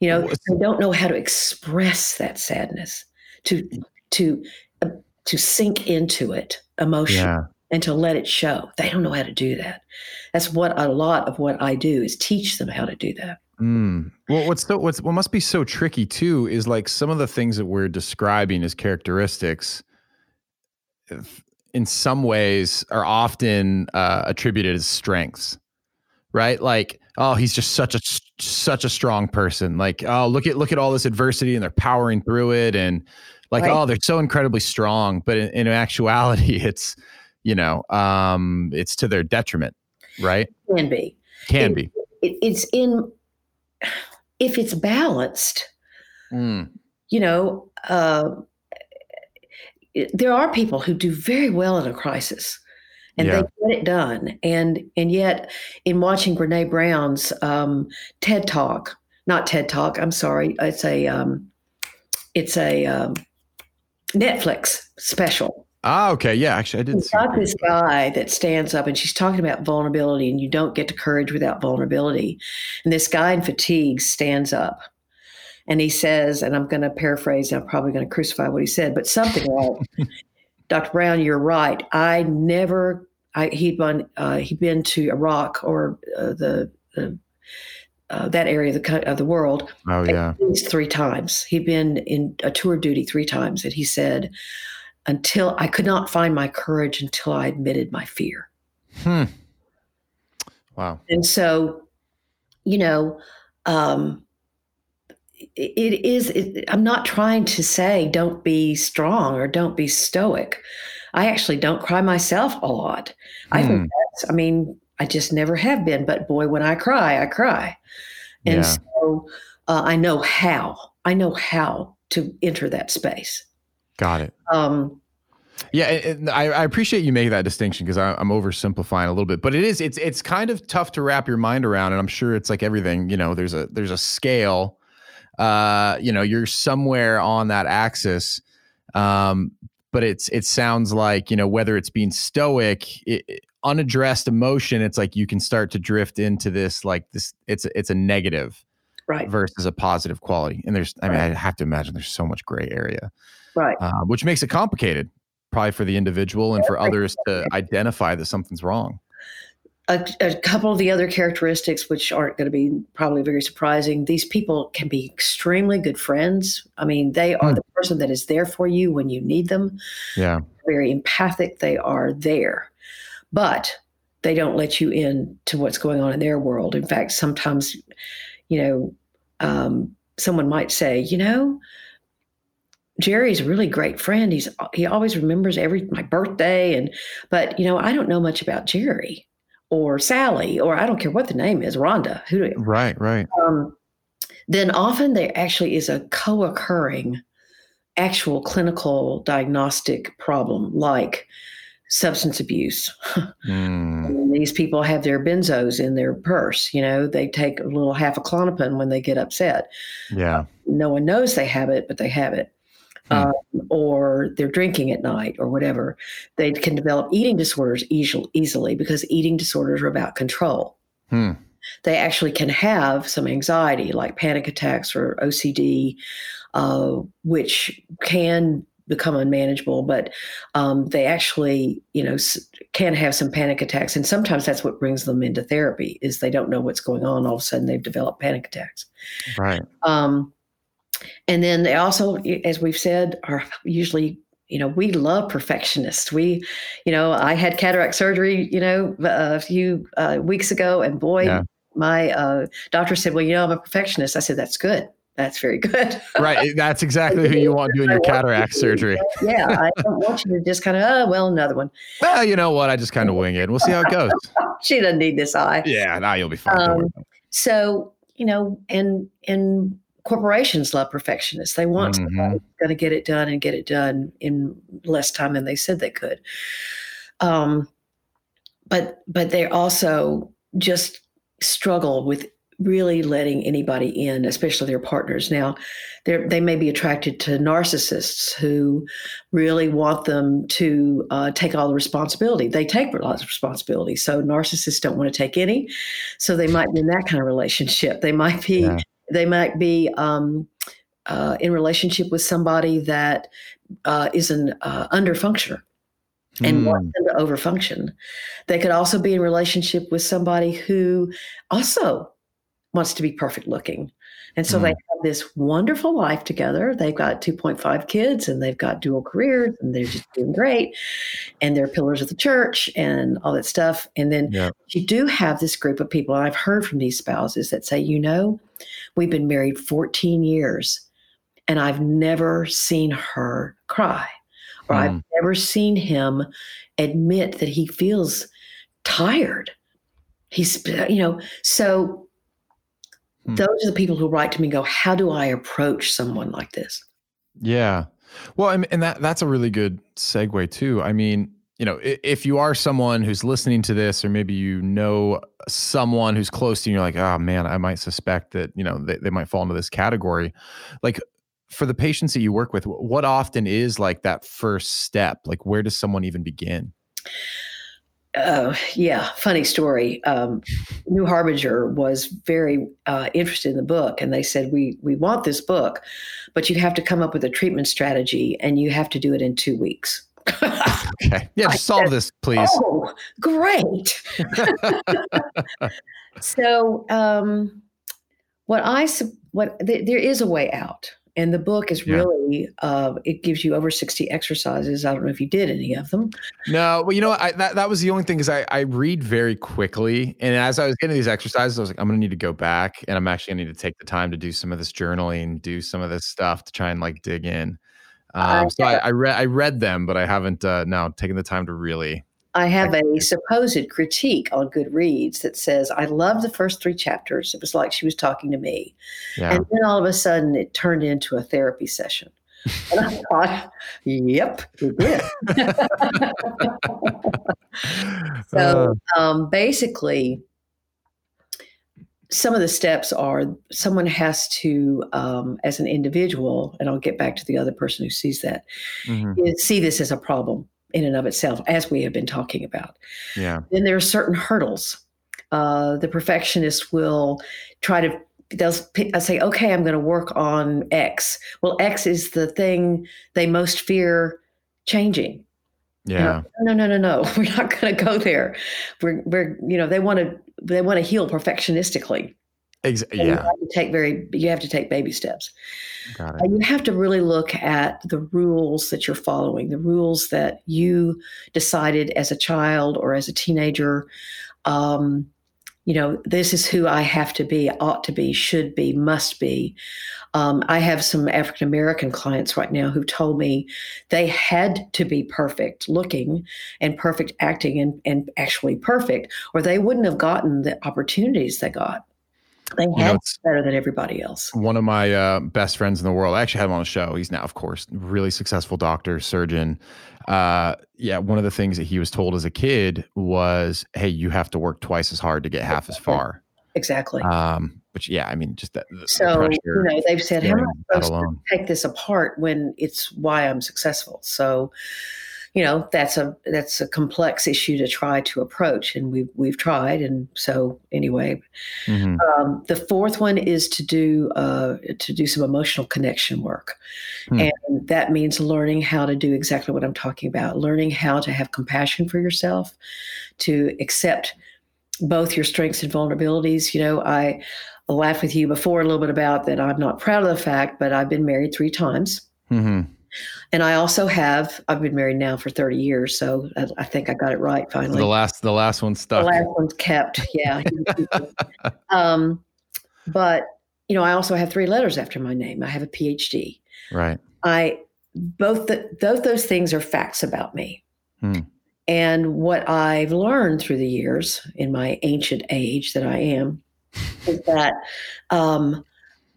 You know, they don't know how to express that sadness, to, to, uh, to sink into it emotion yeah. and to let it show. They don't know how to do that. That's what a lot of what I do is teach them how to do that. Mm. Well, what's so, what's what must be so tricky too is like some of the things that we're describing as characteristics in some ways are often uh, attributed as strengths, right? Like, oh, he's just such a such a strong person. Like, oh, look at look at all this adversity and they're powering through it, and like right. oh they're so incredibly strong but in, in, actuality it's you know um it's to their detriment right can be can it, be it, it's in if it's balanced mm. you know uh, there are people who do very well in a crisis and yeah. they get it done and and yet in watching brene brown's um, ted talk not ted talk i'm sorry it's a um, it's a um, Netflix special. Ah, okay. Yeah, actually, I did. She's got this guy that stands up and she's talking about vulnerability, and you don't get to courage without vulnerability. And this guy in fatigue stands up and he says, and I'm going to paraphrase, I'm probably going to crucify what he said, but something like, Dr. Brown, you're right. I never, I, he'd been, uh, he'd been to Iraq or uh, the, the uh, that area of the of the world. Oh yeah, at least three times. He'd been in a tour of duty three times, and he said, "Until I could not find my courage until I admitted my fear." Hmm. Wow. And so, you know, um, it, is. It, I'm not trying to say don't be strong or don't be stoic. I actually don't cry myself a lot. Hmm. I think hmm. that's. I mean, I just never have been. But boy, when I cry, I cry. And yeah. so uh, I know how. I know how to enter that space. Got it. Um, yeah, it, I, I, appreciate you making that distinction because I'm oversimplifying a little bit, but it is it's it's kind of tough to wrap your mind around, and I'm sure it's like everything. You know, there's a there's a scale. Uh, you know, you're somewhere on that axis, um, but it's it sounds like you know whether it's being stoic, it, unaddressed emotion, it's like you can start to drift into this like this. It's it's a negative, right, versus a positive quality. And there's, I mean, I have to imagine there's so much gray area, right, uh, which makes it complicated, probably for the individual and for others to identify that something's wrong. A, a, couple of the other characteristics, which aren't going to be probably very surprising, these people can be extremely good friends. I mean, they are mm. the person that is there for you when you need them. Yeah. Very empathic. They are there but they don't let you in to what's going on in their world. In fact, sometimes, you know, um, someone might say, you know, Jerry's a really great friend. He's he always remembers every my birthday and but you know, I don't know much about Jerry or Sally or I don't care what the name is, Rhonda. Who do Right, right. Um, then often there actually is a co-occurring actual clinical diagnostic problem like substance abuse. Mm. these people have their benzos in their purse. You know, they take a little half a Klonopin when they get upset. Yeah. No one knows they have it, but they have it. Hmm. Um, or they're drinking at night or whatever. They can develop eating disorders easily, easily because eating disorders are about control. Hmm. They actually can have some anxiety, like panic attacks or OCD, uh, which can become unmanageable, but um, they actually, you know, can have some panic attacks, and sometimes that's what brings them into therapy is they don't know what's going on. All of a sudden, they've developed panic attacks. Right. Um, and then they also, as we've said, are usually you know we love perfectionists we you know i had cataract surgery you know a few uh, weeks ago and boy yeah. my uh, doctor said well you know i'm a perfectionist i said that's good that's very good. right. That's exactly who you want doing your cataract surgery. yeah. I don't want you to just kind of, oh, well, another one. Well, you know what? I just kind of wing it. We'll see how it goes. she doesn't need this eye. Yeah. Now you'll be fine. Um, so, you know, and, and corporations love perfectionists. They want mm-hmm. going to get it done and get it done in less time than they said they could. Um, but, but they also just struggle with really letting anybody in, especially their partners. Now, they may be attracted to narcissists who really want them to uh, take all the responsibility. They take lots of responsibility. So narcissists don't want to take any. So they might be in that kind of relationship. They might be. Yeah. They might be. Um, uh, in relationship with somebody that uh, is an uh, underfunctioner and mm. want them to overfunction. They could also be in relationship with somebody who also wants to be perfect looking. And so mm. they have this wonderful life together. They've got 2.5 kids and they've got dual careers and they're just doing great. And they're pillars of the church and all that stuff. And then yeah. you do have this group of people, and I've heard from these spouses that say, you know, we've been married 14 years and I've never seen her cry, or mm. I've never seen him admit that he feels tired. He's, you know, so Hmm. Those are the people who write to me and go, How do I approach someone like this? Yeah. Well, and that that's a really good segue too. I mean, you know, if you are someone who's listening to this, or maybe you know someone who's close to you, you're like, oh man, I might suspect that, you know, they, they might fall into this category. Like for the patients that you work with, what often is like that first step? Like, where does someone even begin? uh, yeah, funny story. Um, New Harbinger was very uh, interested in the book, and they said, "We we want this book, but you have to come up with a treatment strategy, and you have to do it in two weeks." Okay, yeah, solve said, this, please. Oh, great. so, um, what I what th- there is a way out. And the book is really, uh, it gives you over 60 exercises. I don't know if you did any of them. No, well, you know, I, that, that was the only thing is I, I read very quickly. And as I was getting these exercises, I was like, I'm going to need to go back and I'm actually to need to take the time to do some of this journaling, do some of this stuff to try and like dig in. Um, so I, I, read, I read them, but I haven't uh, now taken the time to really I have a supposed critique on Goodreads that says, I love the first three chapters. It was like she was talking to me. Yeah. And then all of a sudden it turned into a therapy session. And I thought, yep, it did. so uh. um, basically, some of the steps are someone has to, um, as an individual, and I'll get back to the other person who sees that, mm-hmm. see this as a problem in and of itself, as we have been talking about. Yeah. Then there are certain hurdles. Uh, the perfectionist will try to they'll pick, say, okay, I'm going to work on X. Well, X is the thing they most fear changing. Yeah. No, no, no, no, no. We're not going to go there. We're, we're, you know, they want to, they want to heal perfectionistically. Exactly. Yeah. You have to take very, you have to take baby steps. Got it. You have to really look at the rules that you're following, the rules that you decided as a child or as a teenager. Um, you know, this is who I have to be, ought to be, should be, must be. Um, I have some African American clients right now who told me they had to be perfect looking and perfect acting and, and actually perfect, or they wouldn't have gotten the opportunities they got. They had you know, better than everybody else. One of my uh, best friends in the world, I actually had him on the show. He's now, of course, really successful doctor, surgeon. Uh, yeah, one of the things that he was told as a kid was, "Hey, you have to work twice as hard to get half as far." Exactly. Um, which yeah, I mean, just that. So you know, they've said, "How am I supposed to take this apart when it's why I'm successful?" So you know that's a that's a complex issue to try to approach and we've we've tried and so anyway mm-hmm. um, the fourth one is to do uh, to do some emotional connection work mm. and that means learning how to do exactly what i'm talking about learning how to have compassion for yourself to accept both your strengths and vulnerabilities. You know, I laughed with you before a little bit about that. I'm not proud of the fact, but I've been married three times. Mm-hmm. And I also have, I've been married now for 30 years. So I, I think I got it right finally. The last, the last one stuck. The last one's kept. Yeah. um, but, you know, I also have three letters after my name. I have a PhD. Right. I, both the, both those things are facts about me. Hmm. And what I've learned through the years in my ancient age that I am is that um,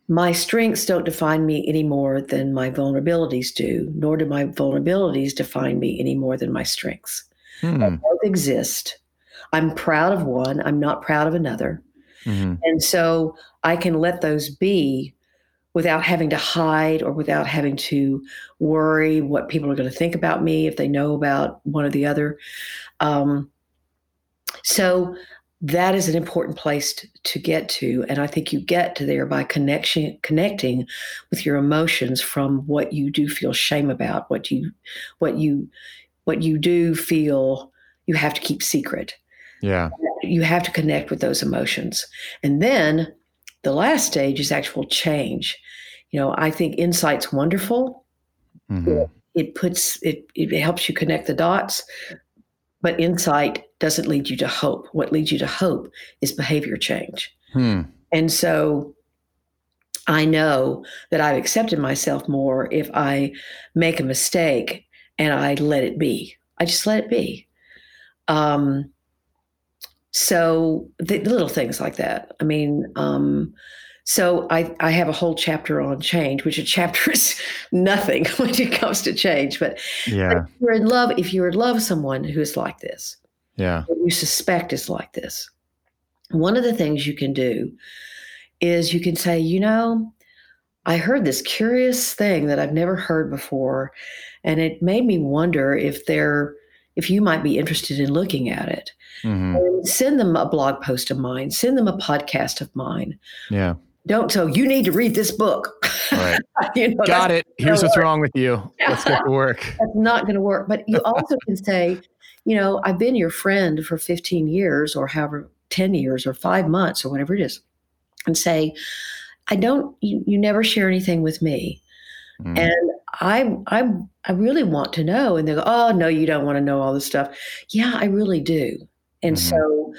my strengths don't define me any more than my vulnerabilities do, nor do my vulnerabilities define me any more than my strengths. Hmm. They both exist. I'm proud of one, I'm not proud of another. Mm-hmm. And so I can let those be without having to hide or without having to worry what people are going to think about me if they know about one or the other. Um, so that is an important place to, to, get to and i think you get to there by connection connecting with your emotions from what you do feel shame about what you what you what you do feel you have to keep secret. Yeah. You have to connect with those emotions. And then the last stage is actual change. You know i think insight's wonderful. Mm-hmm. it, it puts it it helps you connect the dots but insight doesn't lead you to hope. What leads you to hope is behavior change. Hmm. And so I know that I've accepted myself more if I make a mistake and I let it be. I just let it be. Um, so the, the little things like that. I mean, um, so I, I have a whole chapter on change, which a chapter is nothing when it comes to change. But, yeah. If you're in love, if you're in love with someone who is like this, yeah, you suspect is like this, one of the things you can do is you can say, you know, I heard this curious thing that I've never heard before, and it made me wonder if they're if you might be interested in looking at it. Mm-hmm. send them a blog post of mine, send them a podcast of mine. Yeah don't so you need to read this book. Right. you know, Got it. Here's what's work. wrong with you. Let's get to work. That's not going to work. But you also can say, you know, I've been your friend for 15 years or however 10 years or five months or whatever it is, and say, I don't. You, you never share anything with me. Mm. And I, I, I really want to know. And they go, oh no, you don't want to know all this stuff. Yeah, I really do. And mm-hmm. so,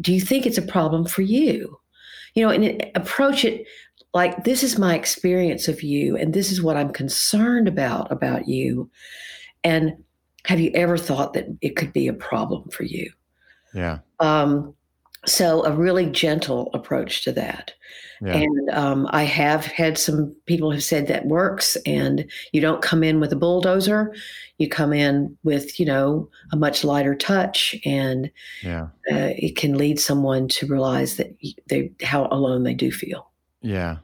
do you think it's a problem for you? you know, and approach it like this is my experience of you, and this is what I'm concerned about about you. And have you ever thought that it could be a problem for you? Yeah. Um, so a really gentle approach to that. Yeah. And um, I have had some people have said that works, and you don't come in with a bulldozer. You come in with, you know, a much lighter touch, and yeah. uh, it can lead someone to realize that they how alone they do feel. Yeah.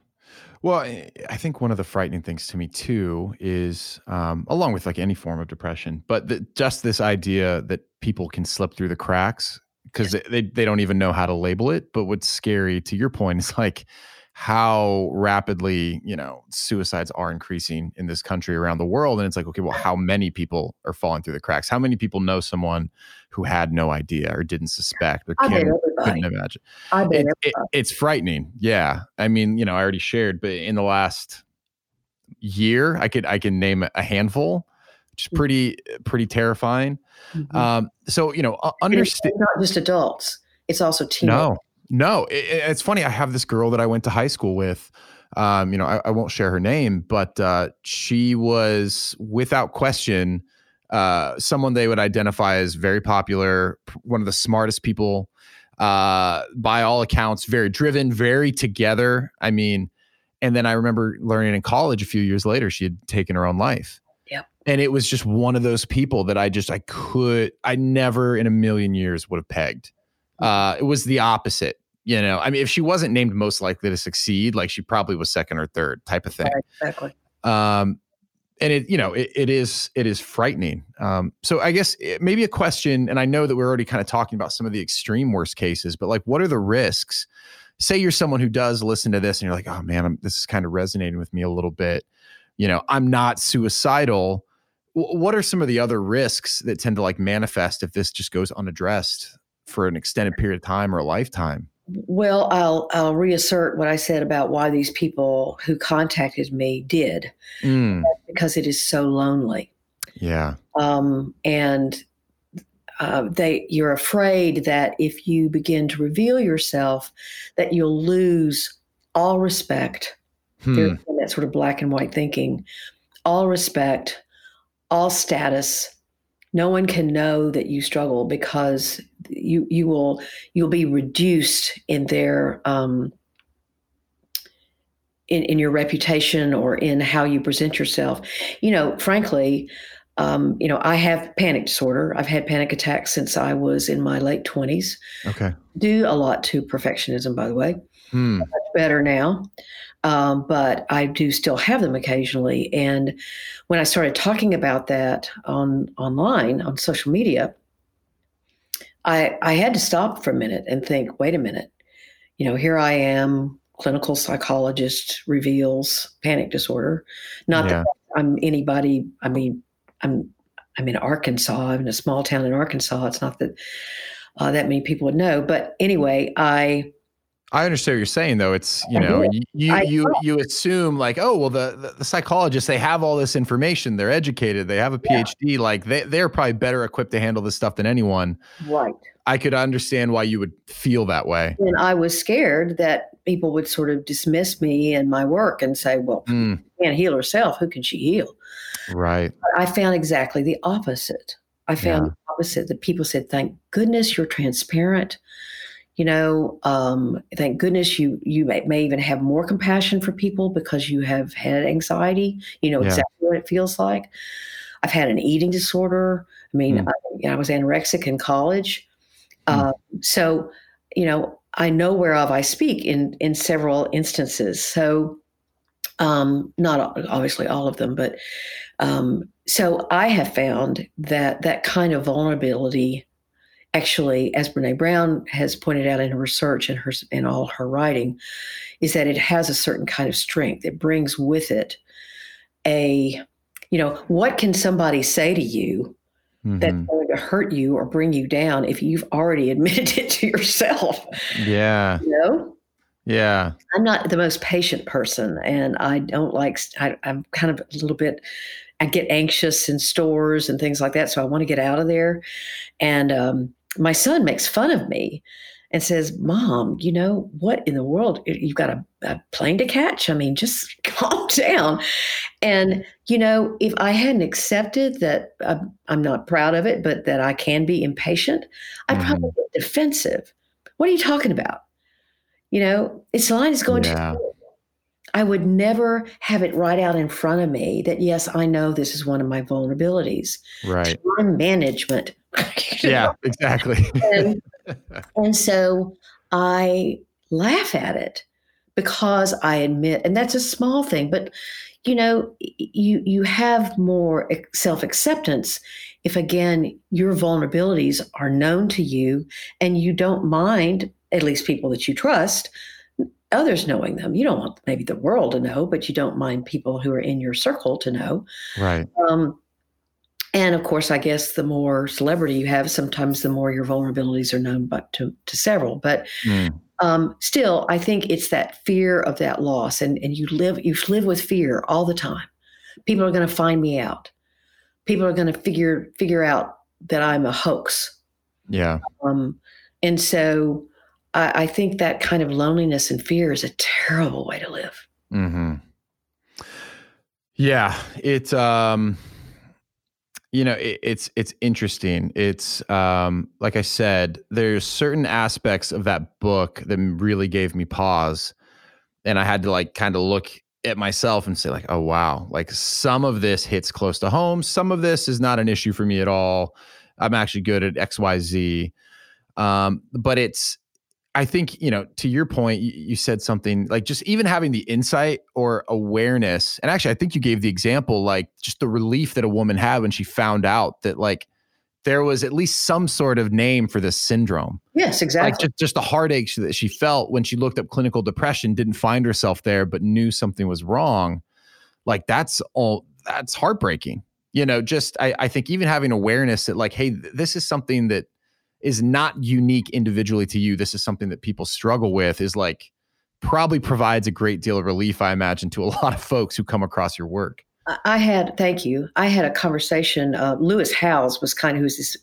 Well, I think one of the frightening things to me too is, um, along with like any form of depression, but the, just this idea that people can slip through the cracks because they, they don't even know how to label it. But what's scary to your point is like how rapidly, you know, suicides are increasing in this country around the world. And it's like, okay, well, how many people are falling through the cracks? How many people know someone who had no idea or didn't suspect or couldn't, couldn't imagine? It, it, it's frightening. Yeah. I mean, you know, I already shared, but in the last year, I could I can name a handful, which is mm. pretty pretty terrifying. Mm-hmm. Um, so you know, understand not just adults; it's also teenagers. No, no, it, it's funny. I have this girl that I went to high school with. Um, you know, I, I, won't share her name, but uh, she was without question uh, someone they would identify as very popular, one of the smartest people, uh, by all accounts, very driven, very together. I mean, and then I remember learning in college a few years later she had taken her own life and it was just one of those people that I just I could I never in a million years would have pegged. Uh, it was the opposite, you know. I mean, if she wasn't named most likely to succeed, like she probably was second or third type of thing. Right, exactly. Um, and it you know it, it is it is frightening. Um, so I guess it, maybe a question, and I know that we're already kind of talking about some of the extreme worst cases, but like, what are the risks? Say you're someone who does listen to this, and you're like, oh man, I'm, this is kind of resonating with me a little bit. You know, I'm not suicidal what are some of the other risks that tend to like manifest if this just goes unaddressed for an extended period of time or a lifetime. Well, I'll I'll reassert what I said about why these people who contacted me did, mm. because it is so lonely. Yeah. Um, and uh, they you're afraid that if you begin to reveal yourself, that you'll lose all respect. Hmm. that sort of black and white thinking, all respect, all status. No one can know that you struggle because you you will you'll be reduced in their um, in, in your reputation or in how you present yourself. You know, frankly, um, you know, I have panic disorder. I've had panic attacks since I was in my late 20s. Okay. Do a lot to perfectionism, by the way. Hmm. Much better now. Um, but I do still have them occasionally. And when I started talking about that on online on social media, I I had to stop for a minute and think, wait a minute, you know, here I am, clinical psychologist reveals panic disorder. Not yeah. that I'm anybody. I mean, I'm I'm in Arkansas. I'm in a small town in Arkansas. It's not that uh, that many people would know, but anyway, I. I understand what you're saying, though. It's you know you you you, you, assume like oh well the, the, the psychologists they have all this information they're educated they have a PhD yeah. like they they're probably better equipped to handle this stuff than anyone. Right. I could understand why you would feel that way. And I was scared that people would sort of dismiss me and my work and say, well, mm. can't heal herself. Who can she heal? Right. But I found exactly the opposite. I found yeah. the opposite that people said, thank goodness you're transparent. You know, um, thank goodness you you may, may, even have more compassion for people because you have had anxiety. You know yeah. exactly what it feels like. I've had an eating disorder. I mean, mm. I, you know, I, was anorexic in college. Mm. Uh, so, you know, I know whereof I speak in in several instances. So, um, not obviously all of them, but um, so I have found that that kind of vulnerability, actually, as Brene Brown has pointed out in her research and her in all her writing, is that it has a certain kind of strength. It brings with it a, you know, what can somebody say to you Mm-hmm. that's going to hurt you or bring you down if you've already admitted it to yourself. Yeah. You know? Yeah. I'm not the most patient person and I don't like, I, I'm kind of a little bit, I get anxious in stores and things like that. So I want to get out of there. And um, my son makes fun of me and says, Mom, you know, what in the world? You've got a, a plane to catch? I mean, just calm down. And, you know, if I hadn't accepted that uh, I'm not proud of it, but that I can be impatient, I'd mm. probably get defensive. What are you talking about? You know, its line is going yeah. to I would never have it right out in front of me that yes, I know this is one of my vulnerabilities. Right. Time management. Yeah, exactly. and, and so I laugh at it because I admit, and that's a small thing, but you know, you you have more self acceptance if again your vulnerabilities are known to you and you don't mind at least people that you trust others knowing them. You don't want maybe the world to know, but you don't mind people who are in your circle to know. Right. Um, and of course, I guess the more celebrity you have, sometimes the more your vulnerabilities are known but to, to several. But mm. um, still, I think it's that fear of that loss, and and you live you live with fear all the time. People are going to find me out. People are going to figure figure out that I'm a hoax. Yeah. Um, and so I, I think that kind of loneliness and fear is a terrible way to live. Hmm. Yeah. It's um you know it, it's it's interesting. It's um like i said there's certain aspects of that book that really gave me pause and i had to like kind of look at myself and say like oh wow like some of this hits close to home. Some of this is not an issue for me at all. I'm actually good at xyz um but it's I think, you know, to your point, you, you, said something like just even having the insight or awareness. And actually, I think you gave the example like just the relief that a woman had when she found out that like there was at least some sort of name for this syndrome. Yes, exactly. Like just, just the heartache that she felt when she looked up clinical depression, didn't find herself there, but knew something was wrong. Like that's all, that's heartbreaking. You know, just I, I think even having awareness that like, hey, this is something that is not unique individually to you. This is something that people struggle with. Is like probably provides a great deal of relief, I imagine, to a lot of folks who come across your work. I had, thank you. I had a conversation. Uh, Lewis Howes was kind of who's this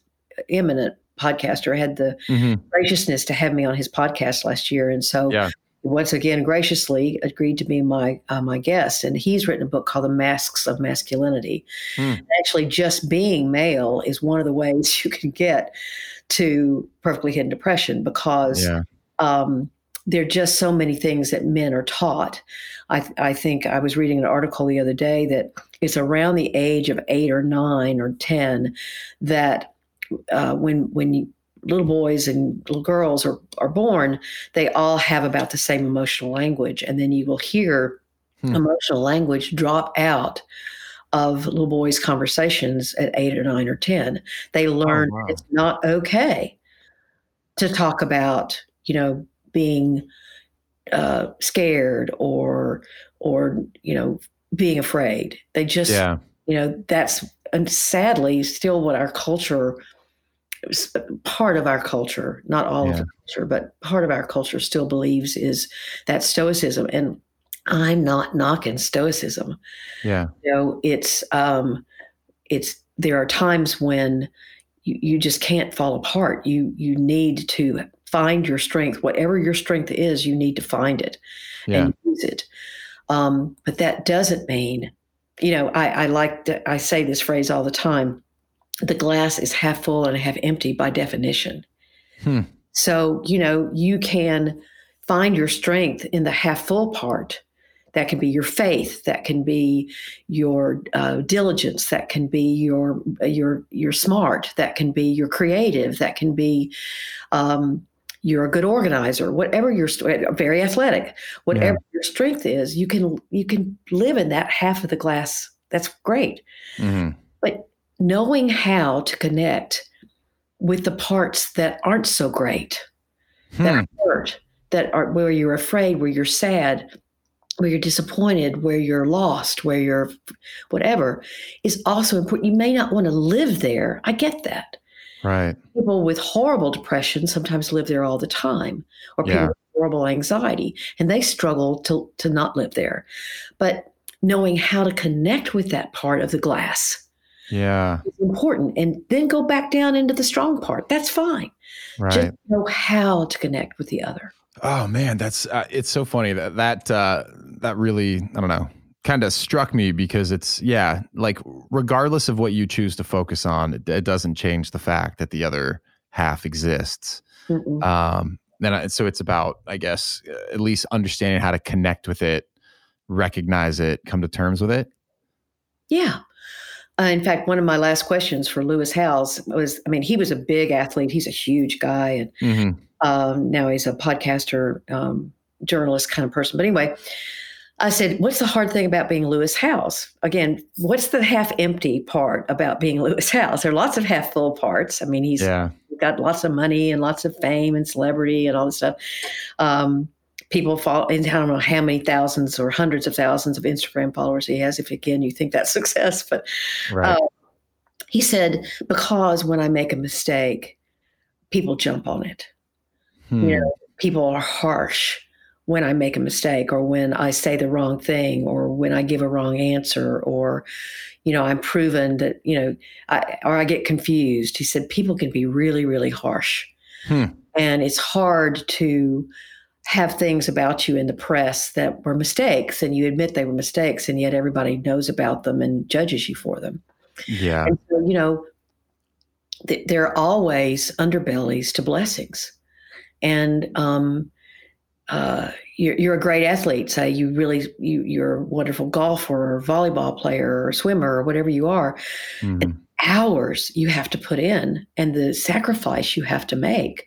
eminent podcaster, had the mm-hmm. graciousness to have me on his podcast last year, and so yeah. once again graciously agreed to be my uh, my guest. And he's written a book called The Masks of Masculinity. Mm. Actually, just being male is one of the ways you can get to perfectly hidden depression because. Yeah. Um, there are just so many things that men are taught. I, I, think I was reading an article the other day that it's around the age of eight or nine or ten that uh, when when you, little boys and little girls are, are born, they all have about the same emotional language, and then you will hear hmm. emotional language drop out of little boys' conversations at eight or nine or ten. They oh, learn oh, wow. it's not okay to talk about you know being uh, scared or or you know being afraid. They just yeah. you know that's and sadly still what our culture part of our culture, not all yeah. of the culture, but part of our culture still believes is that stoicism. And I'm not knocking stoicism. Yeah. You know, it's um it's there are times when you, you just can't fall apart. You you need to find your strength, whatever your strength is, you need to find it yeah. and use it. Um, but that doesn't mean, you know, I, I like to, I say this phrase all the time. The glass is half full and half empty by definition. Hmm. So, you know, you can find your strength in the half full part. That can be your faith. That can be your uh, diligence. That can be your your your smart. That can be your creative. That can be um, you're a good organizer whatever your very athletic whatever yeah. your strength is you can you can live in that half of the glass that's great mm-hmm. but knowing how to connect with the parts that aren't so great hmm. that hurt that are where you're afraid where you're sad where you're disappointed where you're lost where you're whatever is also important you may not want to live there i get that Right. People with horrible depression sometimes live there all the time, or people yeah. with horrible anxiety, and they struggle to, to not live there. But knowing how to connect with that part of the glass yeah is important and then go back down into the strong part that's fine right. just know how to connect with the other oh man that's uh, it's so funny that that uh that really i don't know kind of struck me because it's yeah like regardless of what you choose to focus on it, it doesn't change the fact that the other half exists Mm-mm. um and I, so it's about i guess uh, at least understanding how to connect with it recognize it come to terms with it yeah uh, in fact, one of my last questions for Lewis Howes was I mean, he was a big athlete. He's a huge guy. And mm-hmm. Um, now he's a podcaster, um, journalist kind of person. But anyway, I said, What's the hard thing about being Lewis Howes? Again, what's the half empty part about being Lewis Howes? There are lots of half full parts. I mean, he's yeah. got lots of money and lots of fame and celebrity and all this stuff. Um, people follow, I don't know how many thousands or hundreds of thousands of Instagram followers he has, if again you think that's success. But right. uh, he said, Because when I make a mistake, people jump on it. Hmm. You know, people are harsh when I make a mistake or when I say the wrong thing or when I give a wrong answer or, you know, I'm proven that, you know, I, or I get confused. He said people can be really, really harsh. Hmm. And it's hard to have things about you in the press that were mistakes and you admit they were mistakes and yet everybody knows about them and judges you for them. Yeah. And so, you know, th- there are always underbellies to blessings. And, um, uh, you're, you're a great athlete. Say you really you you're a wonderful golfer or volleyball player or swimmer or whatever you are. Mm-hmm. Hours you have to put in and the sacrifice you have to make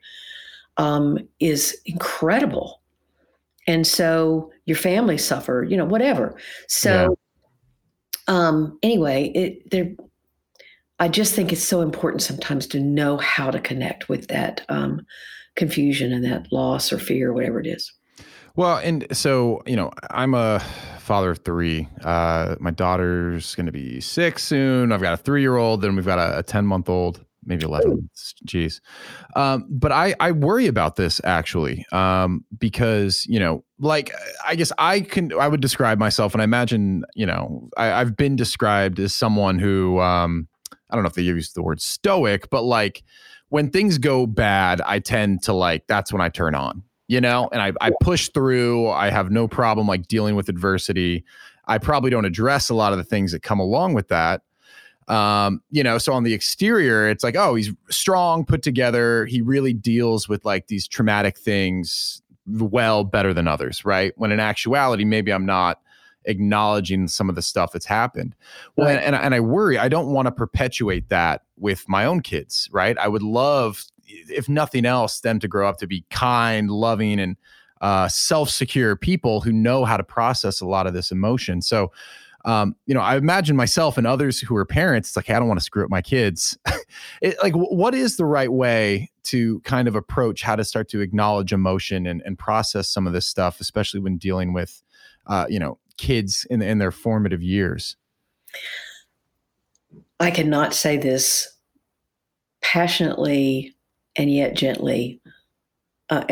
um, is incredible. And so your family suffer, you know, whatever. So yeah. um, anyway, it there. I just think it's so important sometimes to know how to connect with that. Um, confusion and that loss or fear, whatever it is. Well, and so, you know, I'm a father of three. Uh, my daughter's going to be six soon. I've got a three year old, then we've got a 10 month old maybe 11 Jeez. Um, but I, I worry about this actually, um, because, you know, like, I guess I can, I would describe myself and I imagine, you know, I, have been described as someone who, um, I don't know if they use the word stoic, but like when things go bad, I tend to like, that's when I turn on, you know, and I, I push through. I have no problem like dealing with adversity. I probably don't address a lot of the things that come along with that. Um, you know, so on the exterior, it's like, oh, he's strong, put together. He really deals with like these traumatic things well better than others, right? When in actuality, maybe I'm not acknowledging some of the stuff that's happened. Well, right. and, and I worry, I don't want to perpetuate that with my own kids, right? I would love, if nothing else, them to grow up to be kind, loving, and uh, self secure people who know how to process a lot of this emotion. So, um, you know, I imagine myself and others who are parents, it's like, hey, I don't want to screw up my kids. it, like, w- what is the right way to kind of approach how to start to acknowledge emotion and, and process some of this stuff, especially when dealing with, uh, you know, kids in, in their formative years? I cannot say this passionately and yet gently uh,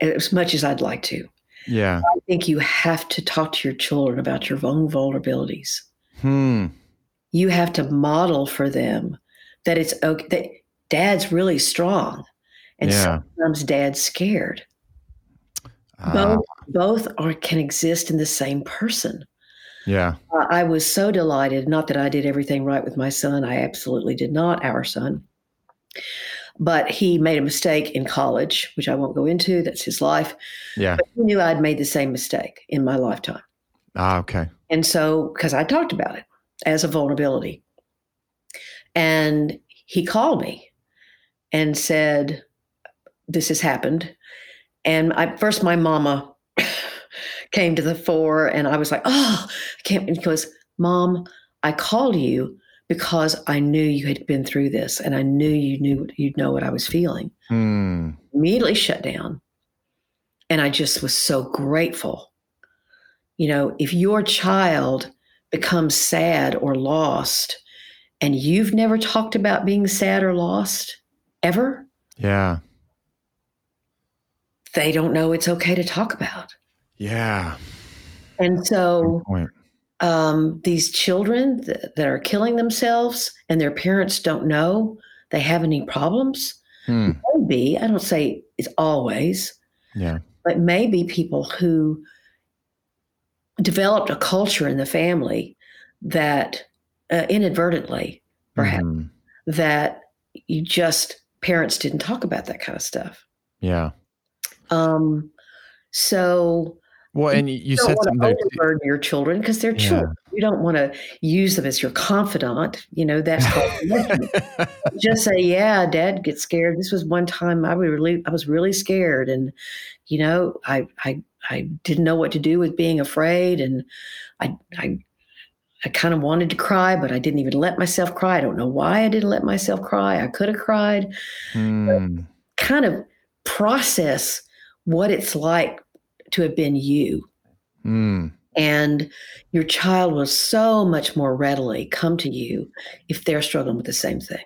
as much as I'd like to. Yeah. I think you have to talk to your children about your own vulnerabilities. Hmm. You have to model for them that it's okay that dad's really strong. And yeah. sometimes dad's scared. Uh, both both are can exist in the same person. Yeah. Uh, I was so delighted, not that I did everything right with my son. I absolutely did not, our son. But he made a mistake in college, which I won't go into. That's his life. Yeah. But he knew I'd made the same mistake in my lifetime. Ah, okay. And so, because I talked about it as a vulnerability. And he called me and said, This has happened. And I, first, my mama came to the fore, and I was like, Oh, I can't. Because, Mom, I called you because I knew you had been through this and I knew you knew you'd know what I was feeling. Mm. Immediately shut down. And I just was so grateful. You know, if your child becomes sad or lost and you've never talked about being sad or lost ever. Yeah. They don't know it's okay to talk about. Yeah. And so um, these children th- that are killing themselves and their parents don't know they have any problems. Hmm. Maybe, I don't say it's always, yeah, but maybe people who developed a culture in the family that uh, inadvertently, perhaps, mm. that you just parents didn't talk about that kind of stuff. Yeah. Um, so well, and you, you said something there. Overburden your children because they're yeah. children. You don't want to use them as your confidant. You know that's just say, "Yeah, Dad gets scared." This was one time I was really, I was really scared, and you know, I, I, I didn't know what to do with being afraid, and I, I, I kind of wanted to cry, but I didn't even let myself cry. I don't know why I didn't let myself cry. I could have cried. Mm. Kind of process what it's like to have been you. Mm. And your child will so much more readily come to you if they're struggling with the same thing.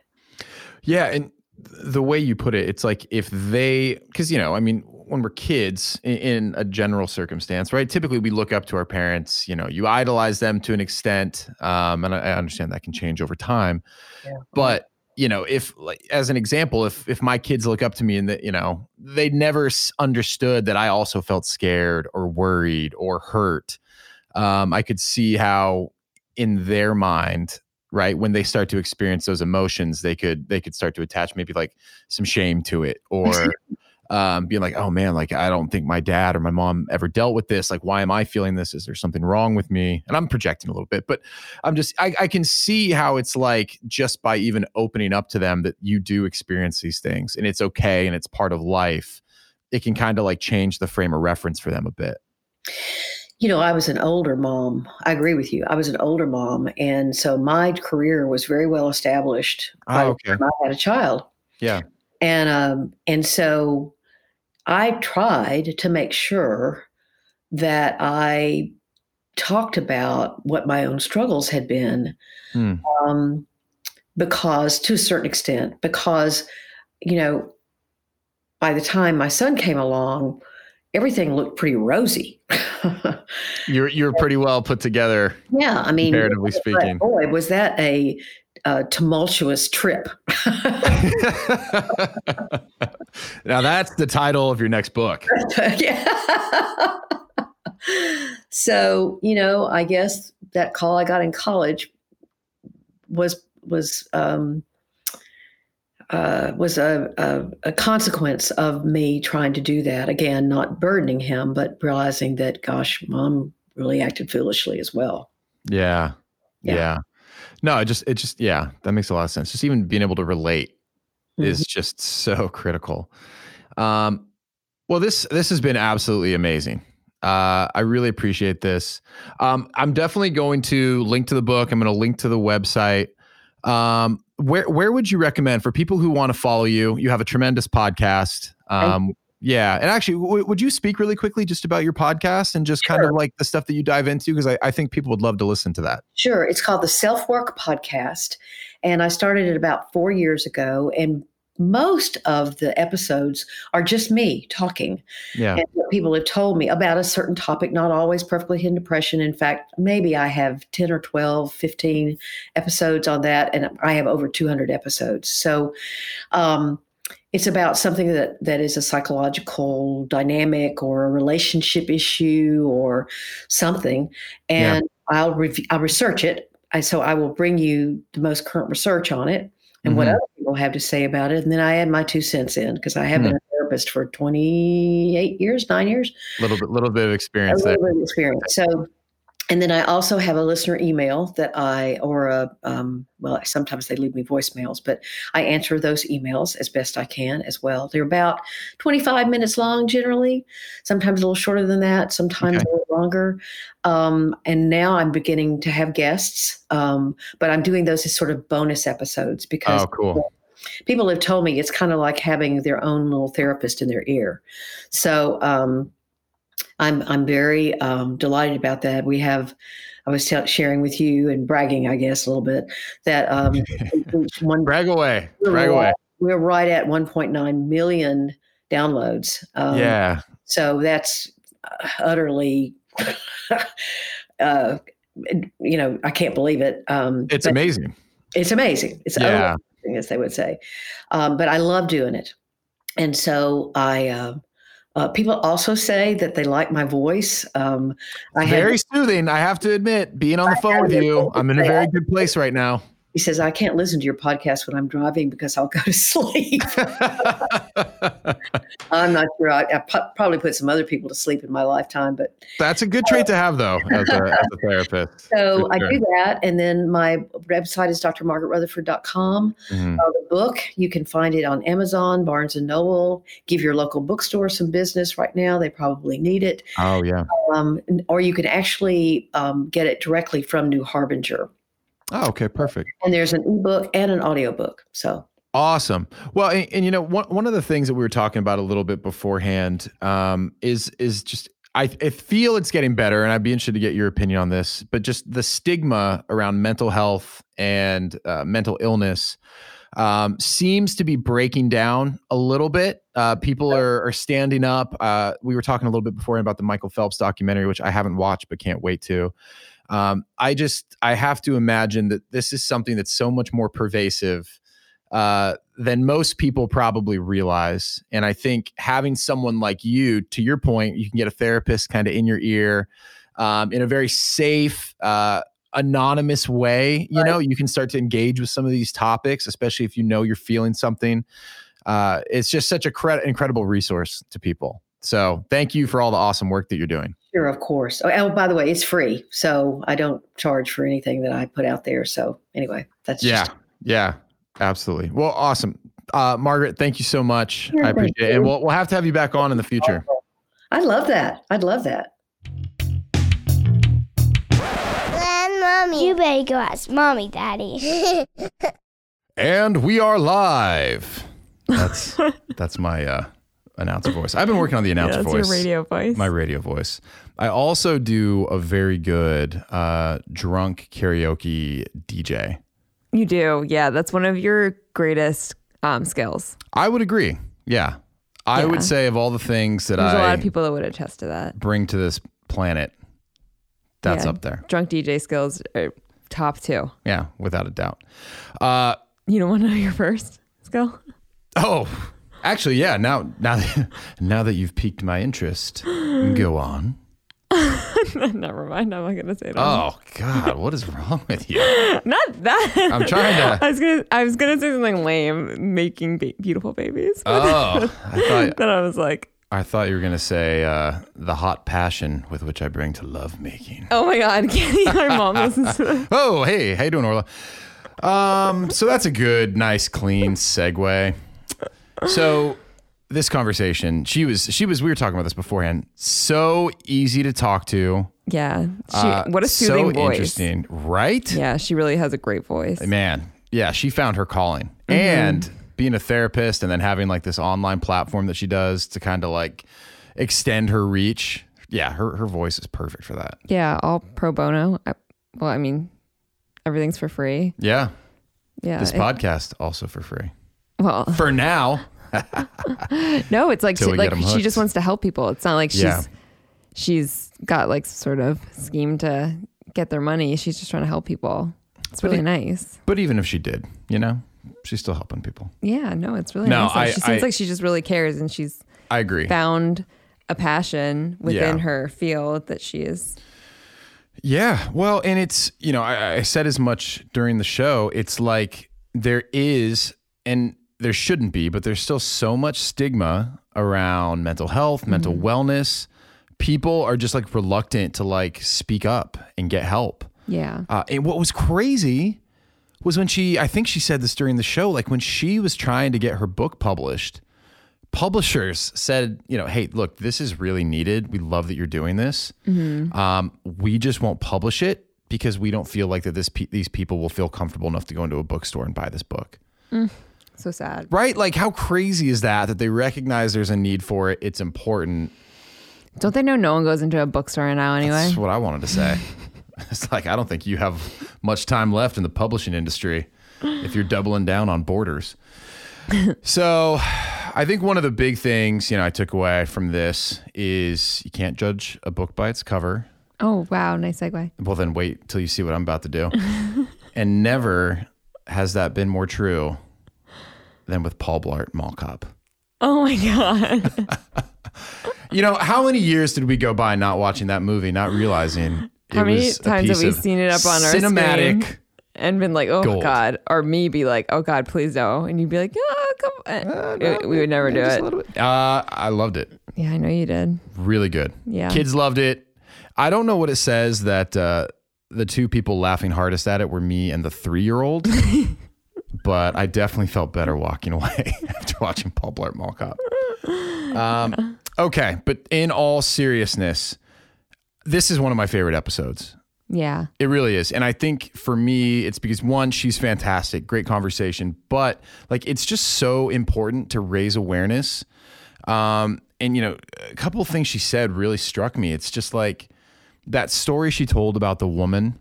Yeah. And the way you put it, it's like if they, because, you know, I mean, when we're kids in, a general circumstance, right? Typically, we look up to our parents. You know, you idolize them to an extent, um, and I, I, understand that can change over time. Yeah. But you know, if like as an example, if if my kids look up to me and that you know they never understood that I also felt scared or worried or hurt, um, I could see how in their mind, right, when they start to experience those emotions, they could they could start to attach maybe like some shame to it or um, being like, oh man, like I don't think my dad or my mom ever dealt with this. Like, why am I feeling this? Is there something wrong with me? And I'm projecting a little bit, but I'm just, I, I can see how it's like just by even opening up to them that you do experience these things and it's okay and it's part of life. It can kind of like change the frame of reference for them a bit. You know, I was an older mom. I agree with you. I was an older mom. And so my career was very well established oh, okay. I had a child. Yeah. And um, and so I tried to make sure that I talked about what my own struggles had been. Hmm. Um, because, to a certain extent, because, you know, by the time my son came along, everything looked pretty rosy. you're you're pretty well put together. Yeah, I mean, comparatively speaking. Boy, was that a, a tumultuous trip. now that's the title of your next book. yeah. so you know, I guess that call I got in college was was um, uh, was a, a, a, consequence of me trying to do that. Again, not burdening him, but realizing that, gosh, mom really acted foolishly as well. Yeah. Yeah. yeah. No, it just, it just, yeah, that makes a lot of sense. Just even being able to relate mm-hmm. is just so critical. Um, well, this, this has been absolutely amazing. Uh, I really appreciate this. Um, I'm definitely going to link to the book. I'm going to link to the website. Um, where where would you recommend for people who want to follow you? You have a tremendous podcast. Um, yeah, and actually, w- would you speak really quickly just about your podcast and just sure. kind of like the stuff that you dive into? Because I, I think people would love to listen to that. Sure, it's called the Self Work Podcast, and I started it about four years ago. And most of the episodes are just me talking. Yeah. And what people have told me about a certain topic, not always perfectly hidden depression. In fact, maybe I have 10 or 12, 15 episodes on that, and I have over 200 episodes. So, um, it's about something that, that is a psychological dynamic or a relationship issue or something. And yeah. I'll, re- I'll research it. I, so I will bring you the most current research on it and mm-hmm. what other people have to say about it. And then I add my two cents in because I have mm-hmm. been a therapist for 28 years, nine years. A little bit, little bit of experience. A little there. bit of experience. So and then I also have a listener email that I, or a, um, well, sometimes they leave me voicemails, but I answer those emails as best I can as well. They're about 25 minutes long generally, sometimes a little shorter than that, sometimes okay. a little longer. Um, and now I'm beginning to have guests, um, but I'm doing those as sort of bonus episodes because oh, cool. people, people have told me it's kind of like having their own little therapist in their ear. So, um, I'm I'm very um, delighted about that. We have. I was t- sharing with you and bragging, I guess, a little bit that um, one brag away, we're brag right, away. We're right at 1.9 million downloads. Um, yeah. So that's utterly, uh, you know, I can't believe it. Um, it's amazing. It's amazing. It's yeah. amazing, as they would say. Um, but I love doing it, and so I. Uh, uh, people also say that they like my voice. Um, I very had, soothing. I have to admit, being on the phone with you, I'm in a very good place right now. He says, I can't listen to your podcast when I'm driving because I'll go to sleep. I'm not sure. I, I, probably put some other people to sleep in my lifetime, but that's a good trait to have, though, as a, as a therapist. So sure. I do that. And then my website is drmargaretrutherford.com. Mm-hmm. Uh, the book, you can find it on Amazon, Barnes and Noble. Give your local bookstore some business right now. They probably need it. Oh, yeah. Um, or you can actually um, get it directly from New Harbinger. Oh, okay, perfect. And there's an ebook and an audiobook. So awesome. Well, and, and, you know, one one of the things that we were talking about a little bit beforehand um, is is just I, I feel it's getting better, and I'd be interested to get your opinion on this. But just the stigma around mental health and uh, mental illness um, seems to be breaking down a little bit. Uh, people are, are standing up. Uh, we were talking a little bit before about the Michael Phelps documentary, which I haven't watched but can't wait to. Um, I just I have to imagine that this is something that's so much more pervasive uh, than most people probably realize. And I think having someone like you, to your point, you can get a therapist kind of in your ear um, in a very safe, uh, anonymous way. You right. know, you can start to engage with some of these topics, especially if you know you're feeling something. Uh, it's just such a cre- incredible resource to people. So thank you for all the awesome work that you're doing. Sure, of course. Oh, by the way, it's free, so I don't charge for anything that I put out there. So anyway, that's yeah, just- yeah, absolutely. Well, awesome, uh, Margaret. Thank you so much. Yeah, I appreciate it, and we'll we'll have to have you back on in the future. I love that. I'd love that. mommy, you better go ask mommy, daddy. and we are live. That's that's my uh announcer voice. I've been working on the announcer yeah, voice. Your radio voice. My radio voice. I also do a very good uh, drunk karaoke DJ. You do. Yeah. That's one of your greatest um, skills. I would agree. Yeah. I Yeah. would say of all the things that There's I a lot of people that would attest to that. bring to this planet, that's Yeah. up there. Drunk DJ skills are top two. Yeah, without a doubt. Uh, You don't want to know your first skill? oh, actually, yeah. Now, now, that, now that you've piqued my interest, go on. Never mind. I'm not gonna say that. Oh God, what is wrong with you? Not that. I'm trying to. I was gonna. I was gonna say something lame, making ba- beautiful babies. Oh, I thought then I was like, I thought you were gonna say uh, the hot passion with which I bring to love making. oh my god, Kenny, my mom listens to this. Oh, hey, how you doing, Orla? Um, so that's a good, nice, clean segue. So this conversation, she was, she was, we were talking about this beforehand. So easy to talk to. Yeah, she. Uh, what a soothing so voice. interesting, right? Yeah, she really has a great voice. Man, yeah, she found her calling, Mm-hmm. and being a therapist, and then having like this online platform that she does to kind of like extend her reach. Yeah, her her voice is perfect for that. Yeah, all pro bono. I, well, I mean, everything's for free. Yeah, Yeah. this it- podcast also for free well, for now. no, it's like she, like she just wants to help people. It's not like she's Yeah. she's got like sort of scheme to get their money. She's just trying to help people. It's But really nice. But even if she did, you know, she's still helping people. Yeah, no, it's really No, nice. I- she seems I- like she just really cares and she's I agree. found a passion within Yeah. her field that she is. Yeah. Well, and it's, you know, I, I said as much during the show. It's like there is, and there shouldn't be, but there's still so much stigma around mental health, mental wellness. People are just like reluctant to like speak up and get help. Yeah. Uh, and what was crazy was when she, I think she said this during the show, like when she was trying to get her book published, publishers said, you know, hey, look, this is really needed. We love that you're doing this. Um, we just won't publish it because we don't feel like that this pe- these people will feel comfortable enough to go into a bookstore and buy this book. So sad. Right? Like how crazy is that that they recognize there's a need for it, it's important. Don't they know no one goes into a bookstore now anyway? That's what I wanted to say. it's like I don't think you have much time left in the publishing industry if you're doubling down on borders. so, I think one of the big things, you know, I took away from this is you can't judge a book by its cover. Oh, wow. Nice segue. Well, then wait till you see what I'm about to do. and never has that been more true than with Paul Blart Mall Cop. Oh my God. You know, how many years did we go by not watching that movie, not realizing How many was a times have we seen it up on our cinematic? and been like, oh Gold. God. Or me be like, oh God, please no. And you'd be like, oh, come on. we, we would never do it. Uh, I loved it. Yeah, I know you did. Really good. Yeah. Kids loved it. I don't know what it says that uh, the two people laughing hardest at it were me and the three year old, but I definitely felt better walking away after watching Paul Blart Mall Cop. Um, okay, but in all seriousness, this is one of my favorite episodes. Yeah. It really is. And I think for me, it's because one, she's fantastic, great conversation, but like it's just so important to raise awareness. Um, and you know, a couple of things she said really struck me. It's just like that story she told about the woman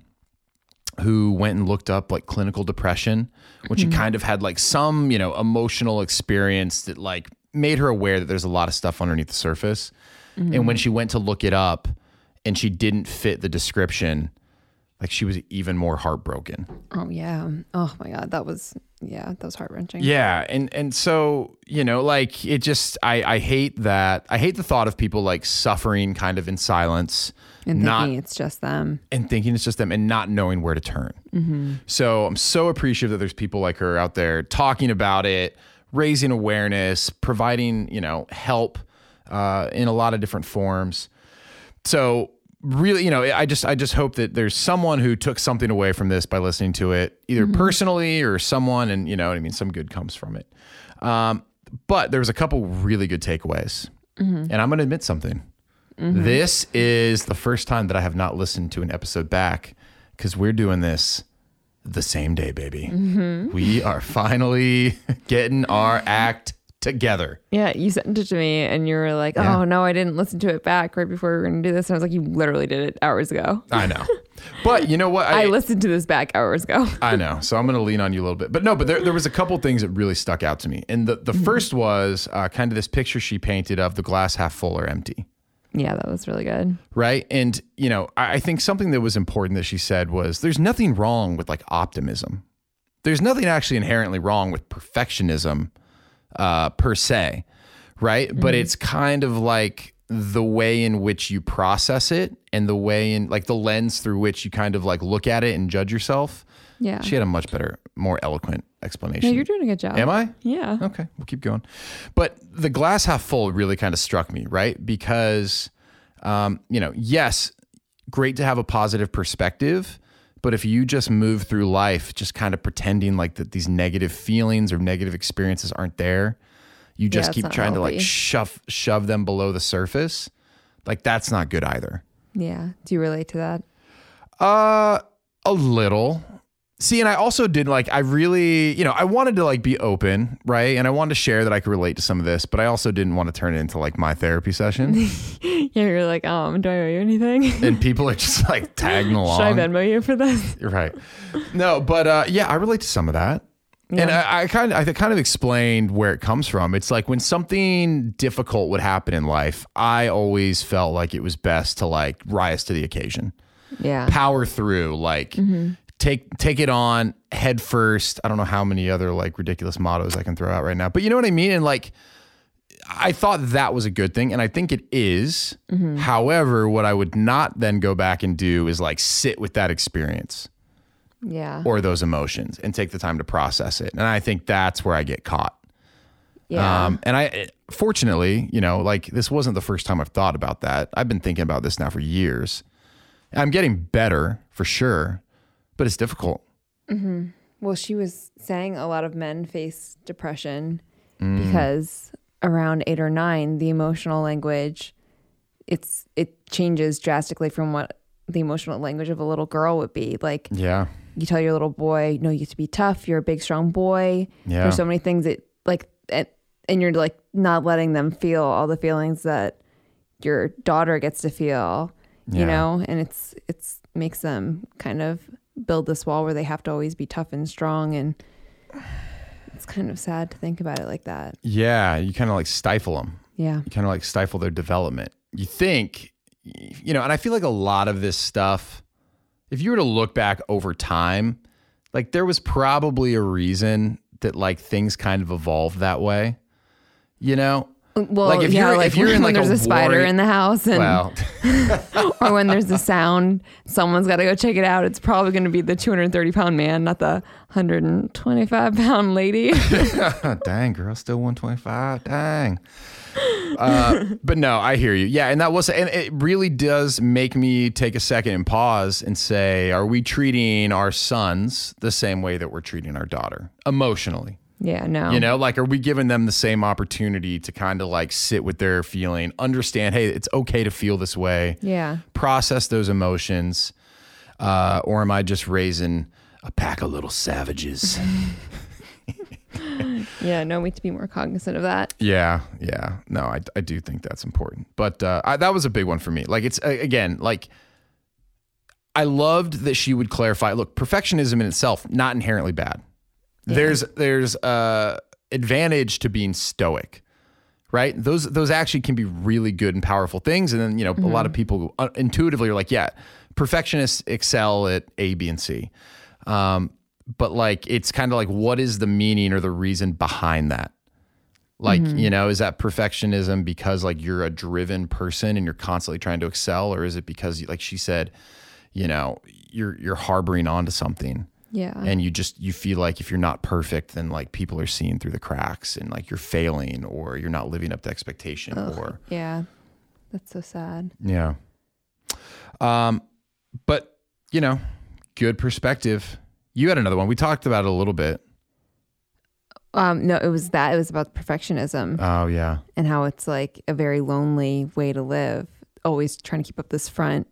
who went and looked up like clinical depression when she mm-hmm. kind of had like some, you know, emotional experience that like made her aware that there's a lot of stuff underneath the surface. And when mm-hmm. she went to look it up and she didn't fit the description, like she was even more heartbroken. Oh yeah. Oh my God. That was yeah, that was heart wrenching. Yeah, and and so you know, like it just I I hate that I hate the thought of people like suffering kind of in silence, And not thinking it's just them. and thinking it's just them and not knowing where to turn. So I'm so appreciative that there's people like her out there talking about it, raising awareness, providing you know help uh, in a lot of different forms. So really, you know, I just I just hope that there's someone who took something away from this by listening to it, either personally or someone, and you know, what I mean, some good comes from it. Um, but there was a couple really good takeaways, and I'm going to admit something. Mm-hmm. This is the first time that I have not listened to an episode back because we're doing this the same day, baby. Mm-hmm. We are finally getting our act together. Yeah, you sent it to me and you were like, Yeah. Oh no, I didn't listen to it back right before we were gonna do this. And I was like, You literally did it hours ago. I know. But you know what? I, listened to this back hours ago. I know. So I'm going to lean on you a little bit. But no, but there, there was a couple things that really stuck out to me. And the, the mm-hmm. first was uh, kind of this picture she painted of the glass half full or empty. Yeah, that was really good. Right. And, you know, I, I think something that was important that she said was there's nothing wrong with like optimism. There's nothing actually inherently wrong with perfectionism uh, per se. Right. But it's kind of like the way in which you process it and the way in like the lens through which you kind of like look at it and judge yourself. Yeah. She had a much better, more eloquent explanation. Yeah, you're doing a good job. Am I? Yeah. Okay, we'll keep going. But the glass half full really kind of struck me, right? Because, um, you know, yes, great to have a positive perspective. But if you just move through life just kind of pretending like that these negative feelings or negative experiences aren't there, you just it's keep trying to like shove shove them below the surface. Like that's not good either. Yeah. Do you relate to that? Uh, a little. See, and I also did like I really, you know, I wanted to like be open, right? And I wanted to share that I could relate to some of this, but I also didn't want to turn it into like my therapy session. Yeah, you're like, um, do I owe you anything? and people are just like tagging along. Should I Venmo you for this? You're right. No, but uh, yeah, I relate to some of that. And I, I kind of, I kind of explained where it comes from. It's like when something difficult would happen in life, I always felt like it was best to like rise to the occasion. Yeah. power through like take take it on head first i don't know how many other like ridiculous mottos i can throw out right now but you know what i mean and like i thought that was a good thing and i think it is. however what i would not then go back and do is like sit with that experience Yeah. or those emotions and take the time to process it and i think that's where i get caught yeah. um, and I, fortunately, you know, like this wasn't the first time I've thought about that. I've been thinking about this now for years. I'm getting better for sure, but it's difficult. Well, she was saying a lot of men face depression Mm. because around eight or nine, the emotional language it's it changes drastically from what the emotional language of a little girl would be. Like Yeah. you tell your little boy, no, you have to be tough. You're a big, strong boy. Yeah. There's so many things that like, and, and you're like not letting them feel all the feelings that your daughter gets to feel, Yeah. you know, and it's, it's makes them kind of build this wall where they have to always be tough and strong. And it's kind of sad to think about it like that. Yeah. You kind of like stifle them. Yeah. You kind of like stifle their development. You think, you know, and I feel like a lot of this stuff, if you were to look back over time, like there was probably a reason that like things kind of evolved that way. You know? Well, Like, if yeah, you're- like if you're when, in, like, there's a a, spider in the house and Well, or when there's a sound, someone's got to go check it out. It's probably going to be the 230 pound man, not the 125 pound lady. dang, girl, still 125. Dang. Uh, but no, I hear you. Yeah, and that was, and it really does make me take a second and pause and say, are we treating our sons the same way that we're treating our daughter emotionally? Yeah, no. You know, like, are we giving them the same opportunity to kind of like sit with their feeling, understand, hey, it's okay to feel this way, Yeah. process those emotions? Uh, or am I just raising a pack of little savages? Yeah, no, we need to be more cognizant of that. Yeah, yeah. No, I, I do think that's important. But uh, I, that was a big one for me. Like, it's again, like, I loved that she would clarify look, perfectionism in itself, not inherently bad. There's, there's uh, advantage to being stoic, right? Those, those actually can be really good and powerful things. And then, you know, a lot of people uh, intuitively are like, yeah, perfectionists excel at A, B, and C. Um, but like, it's kind of like, what is the meaning or the reason behind that? Like, you know, is that perfectionism because like you're a driven person and you're constantly trying to excel, or is it because, like she said, you know, you're you're harboring onto something Yeah. and you just you feel like if you're not perfect, then like people are seeing through the cracks and like you're failing or you're not living up to expectation or yeah. That's so sad. yeah. Um, but you know, good perspective. You had another one. We talked about it a little bit. Um, no, it was that. It was about perfectionism Oh yeah, and how it's like a very lonely way to live. Always trying to keep up this front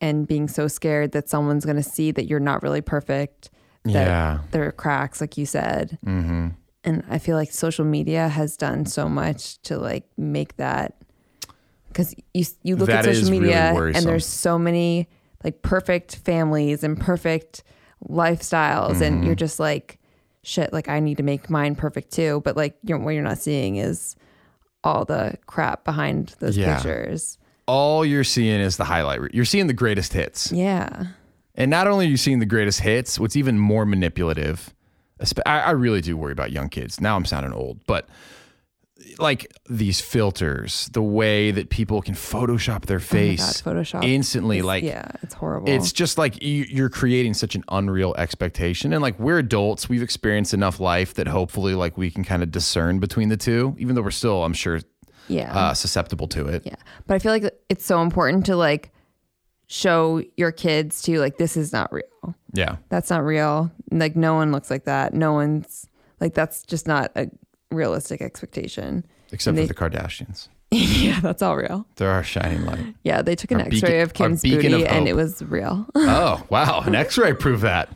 and being so scared that someone's going to see that you're not really perfect. That Yeah. There are cracks, like you said. mm-hmm. And I feel like social media has done so much to like make that because you you look That at social media worrisome. and there's so many like perfect families and perfect lifestyles mm-hmm. and you're just like shit like I need to make mine perfect too but like you're, what you're not seeing is all the crap behind those yeah. pictures all you're seeing is the highlight you're seeing the greatest hits. Yeah. And not only are you seeing the greatest hits what's even more manipulative I, really do worry about young kids. Now I'm sounding old but like these filters, the way that people can Photoshop their oh face oh God, Photoshop instantly, is, like yeah, it's horrible. It's just like you, are creating such an unreal expectation, and like we're adults, we've experienced enough life that hopefully, like we can kind of discern between the two, even though we're still, I'm sure, yeah, uh, susceptible to it. Yeah, but I feel like it's so important to like show your kids to like this is not real. Yeah, that's not real. Like no one looks like that. No one's like that's just not a realistic expectation. Except they, for the Kardashians. yeah, that's all real. They're our shining light. Yeah, they took an our X-ray beacon, of Kim's booty of and it was real. oh wow, an X-ray proved that.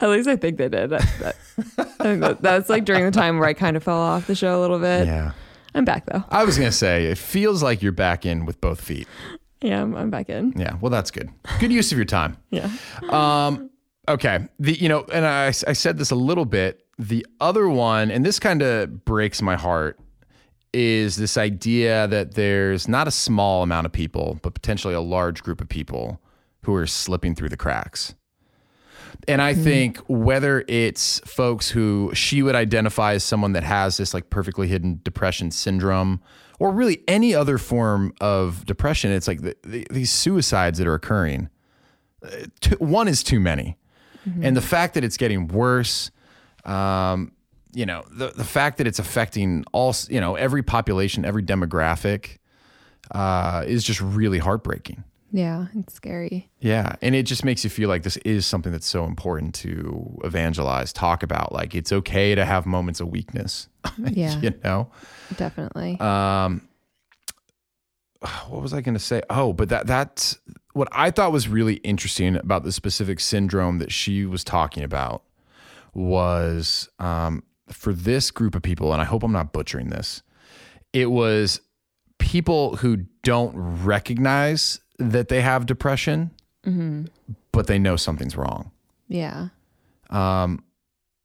At least I think they did. That, that, I think that, that's like during the time where I kind of fell off the show a little bit. Yeah, I'm back though. I was gonna say it feels like you're back in with both feet. Yeah, I'm, I'm back in. Yeah, well, that's good. Good use of your time. yeah. Um. Okay. The you know, and I I said this a little bit the other one, and this kind of breaks my heart, is this idea that there's not a small amount of people, but potentially a large group of people who are slipping through the cracks. And I mm-hmm. think whether it's folks who she would identify as someone that has this like perfectly hidden depression syndrome, or really any other form of depression, it's like the, the, these suicides that are occurring. Uh, one is too many. Mm-hmm. And the fact that it's getting worse, um, you know, the the fact that it's affecting all, you know, every population, every demographic, uh, is just really heartbreaking. Yeah, it's scary. Yeah, and it just makes you feel like this is something that's so important to evangelize, talk about. Like it's okay to have moments of weakness. Yeah, you know, definitely. Um, what was I going to say? Oh, but that that's what I thought was really interesting about the specific syndrome that she was talking about was um, for this group of people, and I hope I'm not butchering this, it was people who don't recognize that they have depression, mm-hmm. but they know something's wrong. Yeah. Um,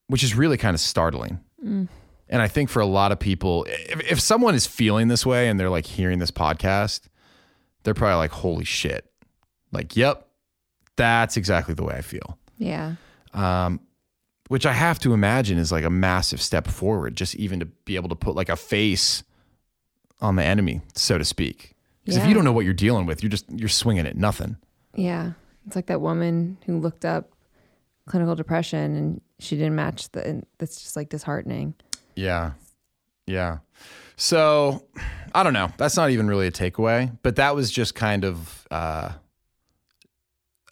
which is really kind of startling. Mm. And I think for a lot of people, if, if someone is feeling this way and they're like hearing this podcast, they're probably like, holy shit. Like, yep, that's exactly the way I feel. Yeah. Um, which I have to imagine is like a massive step forward, just even to be able to put like a face on the enemy, so to speak. Because yeah. if you don't know what you're dealing with, you're just you're swinging at nothing. Yeah, it's like that woman who looked up clinical depression and she didn't match the. And that's just like disheartening. Yeah, yeah. So I don't know. That's not even really a takeaway, but that was just kind of uh,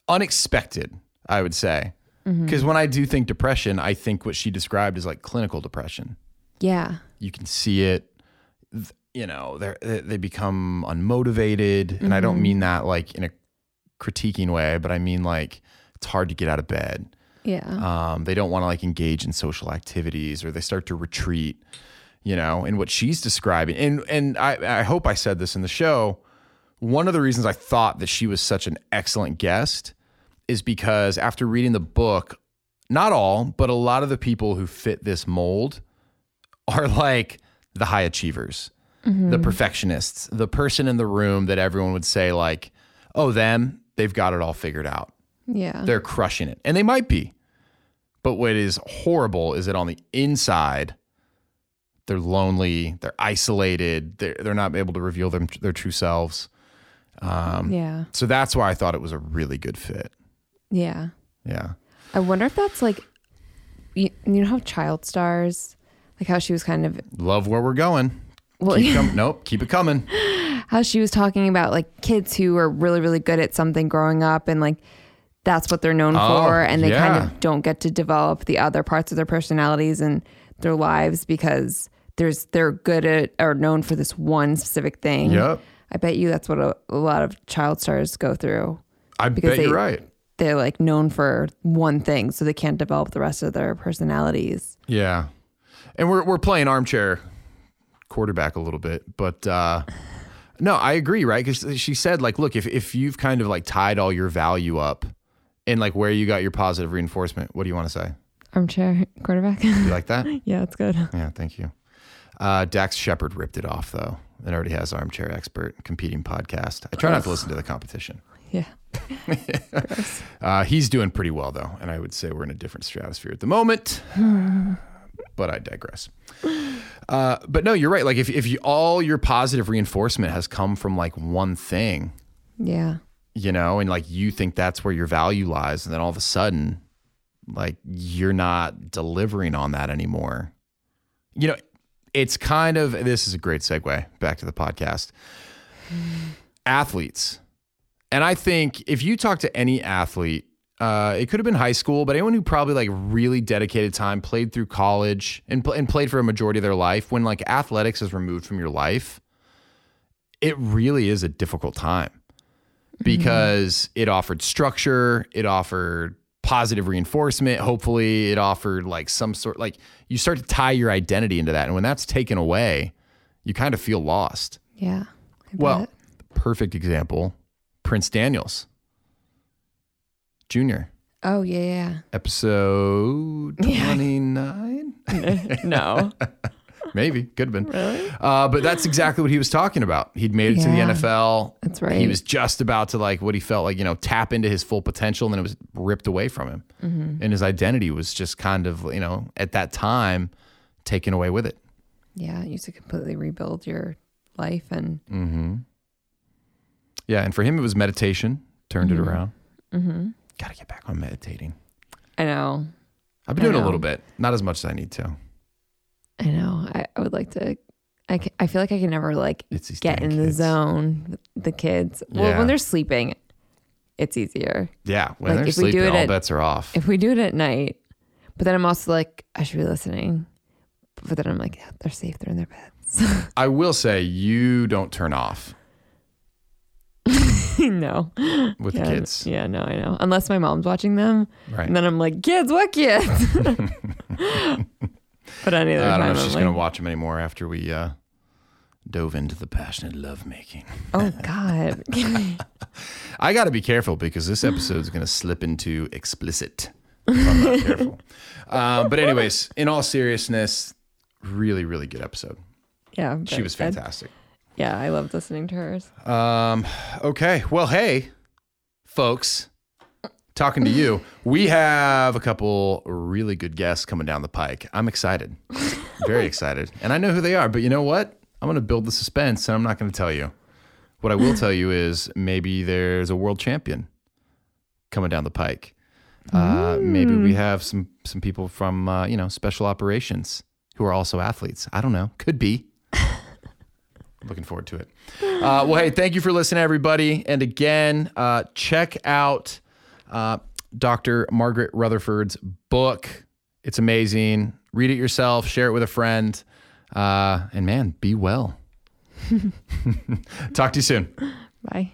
unexpected, I would say. Because mm-hmm. when I do think depression, I think what she described is like clinical depression. Yeah. You can see it. You know, they they become unmotivated, mm-hmm. and I don't mm-hmm. mean that like in a critiquing way, but I mean like it's hard to get out of bed. Yeah. Um, they don't want to like engage in social activities, or they start to retreat. You know, and what she's describing, and and I I hope I said this in the show. One of the reasons I thought that she was such an excellent guest is because after reading the book, not all, but a lot of the people who fit this mold are like the high achievers, mm-hmm. the perfectionists, the person in the room that everyone would say, like, oh, them, they've got it all figured out. Yeah. They're crushing it. And they might be. But what is horrible is that on the inside, they're lonely, they're isolated, they're, they're not able to reveal them, their true selves. Um, yeah. So that's why I thought it was a really good fit. Yeah. Yeah. I wonder if that's like, you, you know how child stars, like how she was kind of love where we're going. Well, keep com- nope, keep it coming. How she was talking about like kids who are really, really good at something growing up and like that's what they're known oh, for. And they yeah. kind of don't get to develop the other parts of their personalities and their lives because there's they're good at or known for this one specific thing. Yep. I bet you that's what a, a lot of child stars go through. I bet they, you're right they're like known for one thing, so they can't develop the rest of their personalities. Yeah, and we're we're playing armchair quarterback a little bit, but uh, No, I agree, right? Because she said, like, look, if, if you've kind of like tied all your value up in like where you got your positive reinforcement, what do you want to say? Armchair quarterback. You like that? yeah, it's good. Yeah, thank you. Uh, Dax Shepard ripped it off though. It already has armchair expert competing podcast. I try not to listen to the competition. Yeah. uh, he's doing pretty well though, and I would say we're in a different stratosphere at the moment. but I digress. Uh, but no, you're right. Like if if you, all your positive reinforcement has come from like one thing, yeah, you know, and like you think that's where your value lies, and then all of a sudden, like you're not delivering on that anymore. You know, it's kind of this is a great segue back to the podcast. Athletes. And I think if you talk to any athlete, uh, it could have been high school, but anyone who probably like really dedicated time, played through college, and, pl- and played for a majority of their life, when like athletics is removed from your life, it really is a difficult time because mm-hmm. it offered structure, it offered positive reinforcement. Hopefully, it offered like some sort like you start to tie your identity into that, and when that's taken away, you kind of feel lost. Yeah. well, perfect example: Prince Daniels Jr. Oh yeah, yeah. Episode twenty nine. no. Maybe could have been. Really? Uh, but that's exactly what he was talking about. He'd made it yeah, to the NFL. That's right. He was just about to like what he felt like, you know, tap into his full potential, and then it was ripped away from him. Mm-hmm. And his identity was just kind of, you know, at that time, taken away with it. Yeah, you used to completely rebuild your life and. Mm-hmm. Yeah, and for him, it was meditation. Turned mm-hmm. it around. Got to get back on meditating. I know. I've been doing a little bit, not as much as I need to. I know. I, I would like to. I, can, I feel like I can never like get in kids. the zone with the kids. Well, yeah. when they're sleeping, it's easier. Yeah, when like, they're sleeping, all at, bets are off. If we do it at night, but then I'm also like, I should be listening. But then I'm like, yeah, they're safe. They're in their beds. I will say, you don't turn off. no. With yeah, the kids. Yeah, no, I know. Unless my mom's watching them. Right. And then I'm like, kids, what kids? But any other I don't know if she's like, gonna watch them anymore after we uh, dove into the passionate lovemaking. Oh God. I got to be careful because this episode is gonna slip into explicit. If I'm not careful. Uh, but anyways, in all seriousness, really, really good episode. Yeah, she was fantastic. Yeah, I loved listening to hers. Um, okay, well, hey, folks talking to you. We have a couple really good guests coming down the pike. I'm excited, very excited, and I know who they are. But you know what? I'm going to build the suspense, and I'm not going to tell you. What I will tell you is maybe there's a world champion coming down the pike. Uh, maybe we have some some people from uh, you know special operations who are also athletes. I don't know. Could be. Looking forward to it. Uh, well, hey, thank you for listening, everybody. And again, uh, check out uh, Dr. Margaret Rutherford's book. It's amazing. Read it yourself, share it with a friend, uh, and man, be well. Talk to you soon. Bye.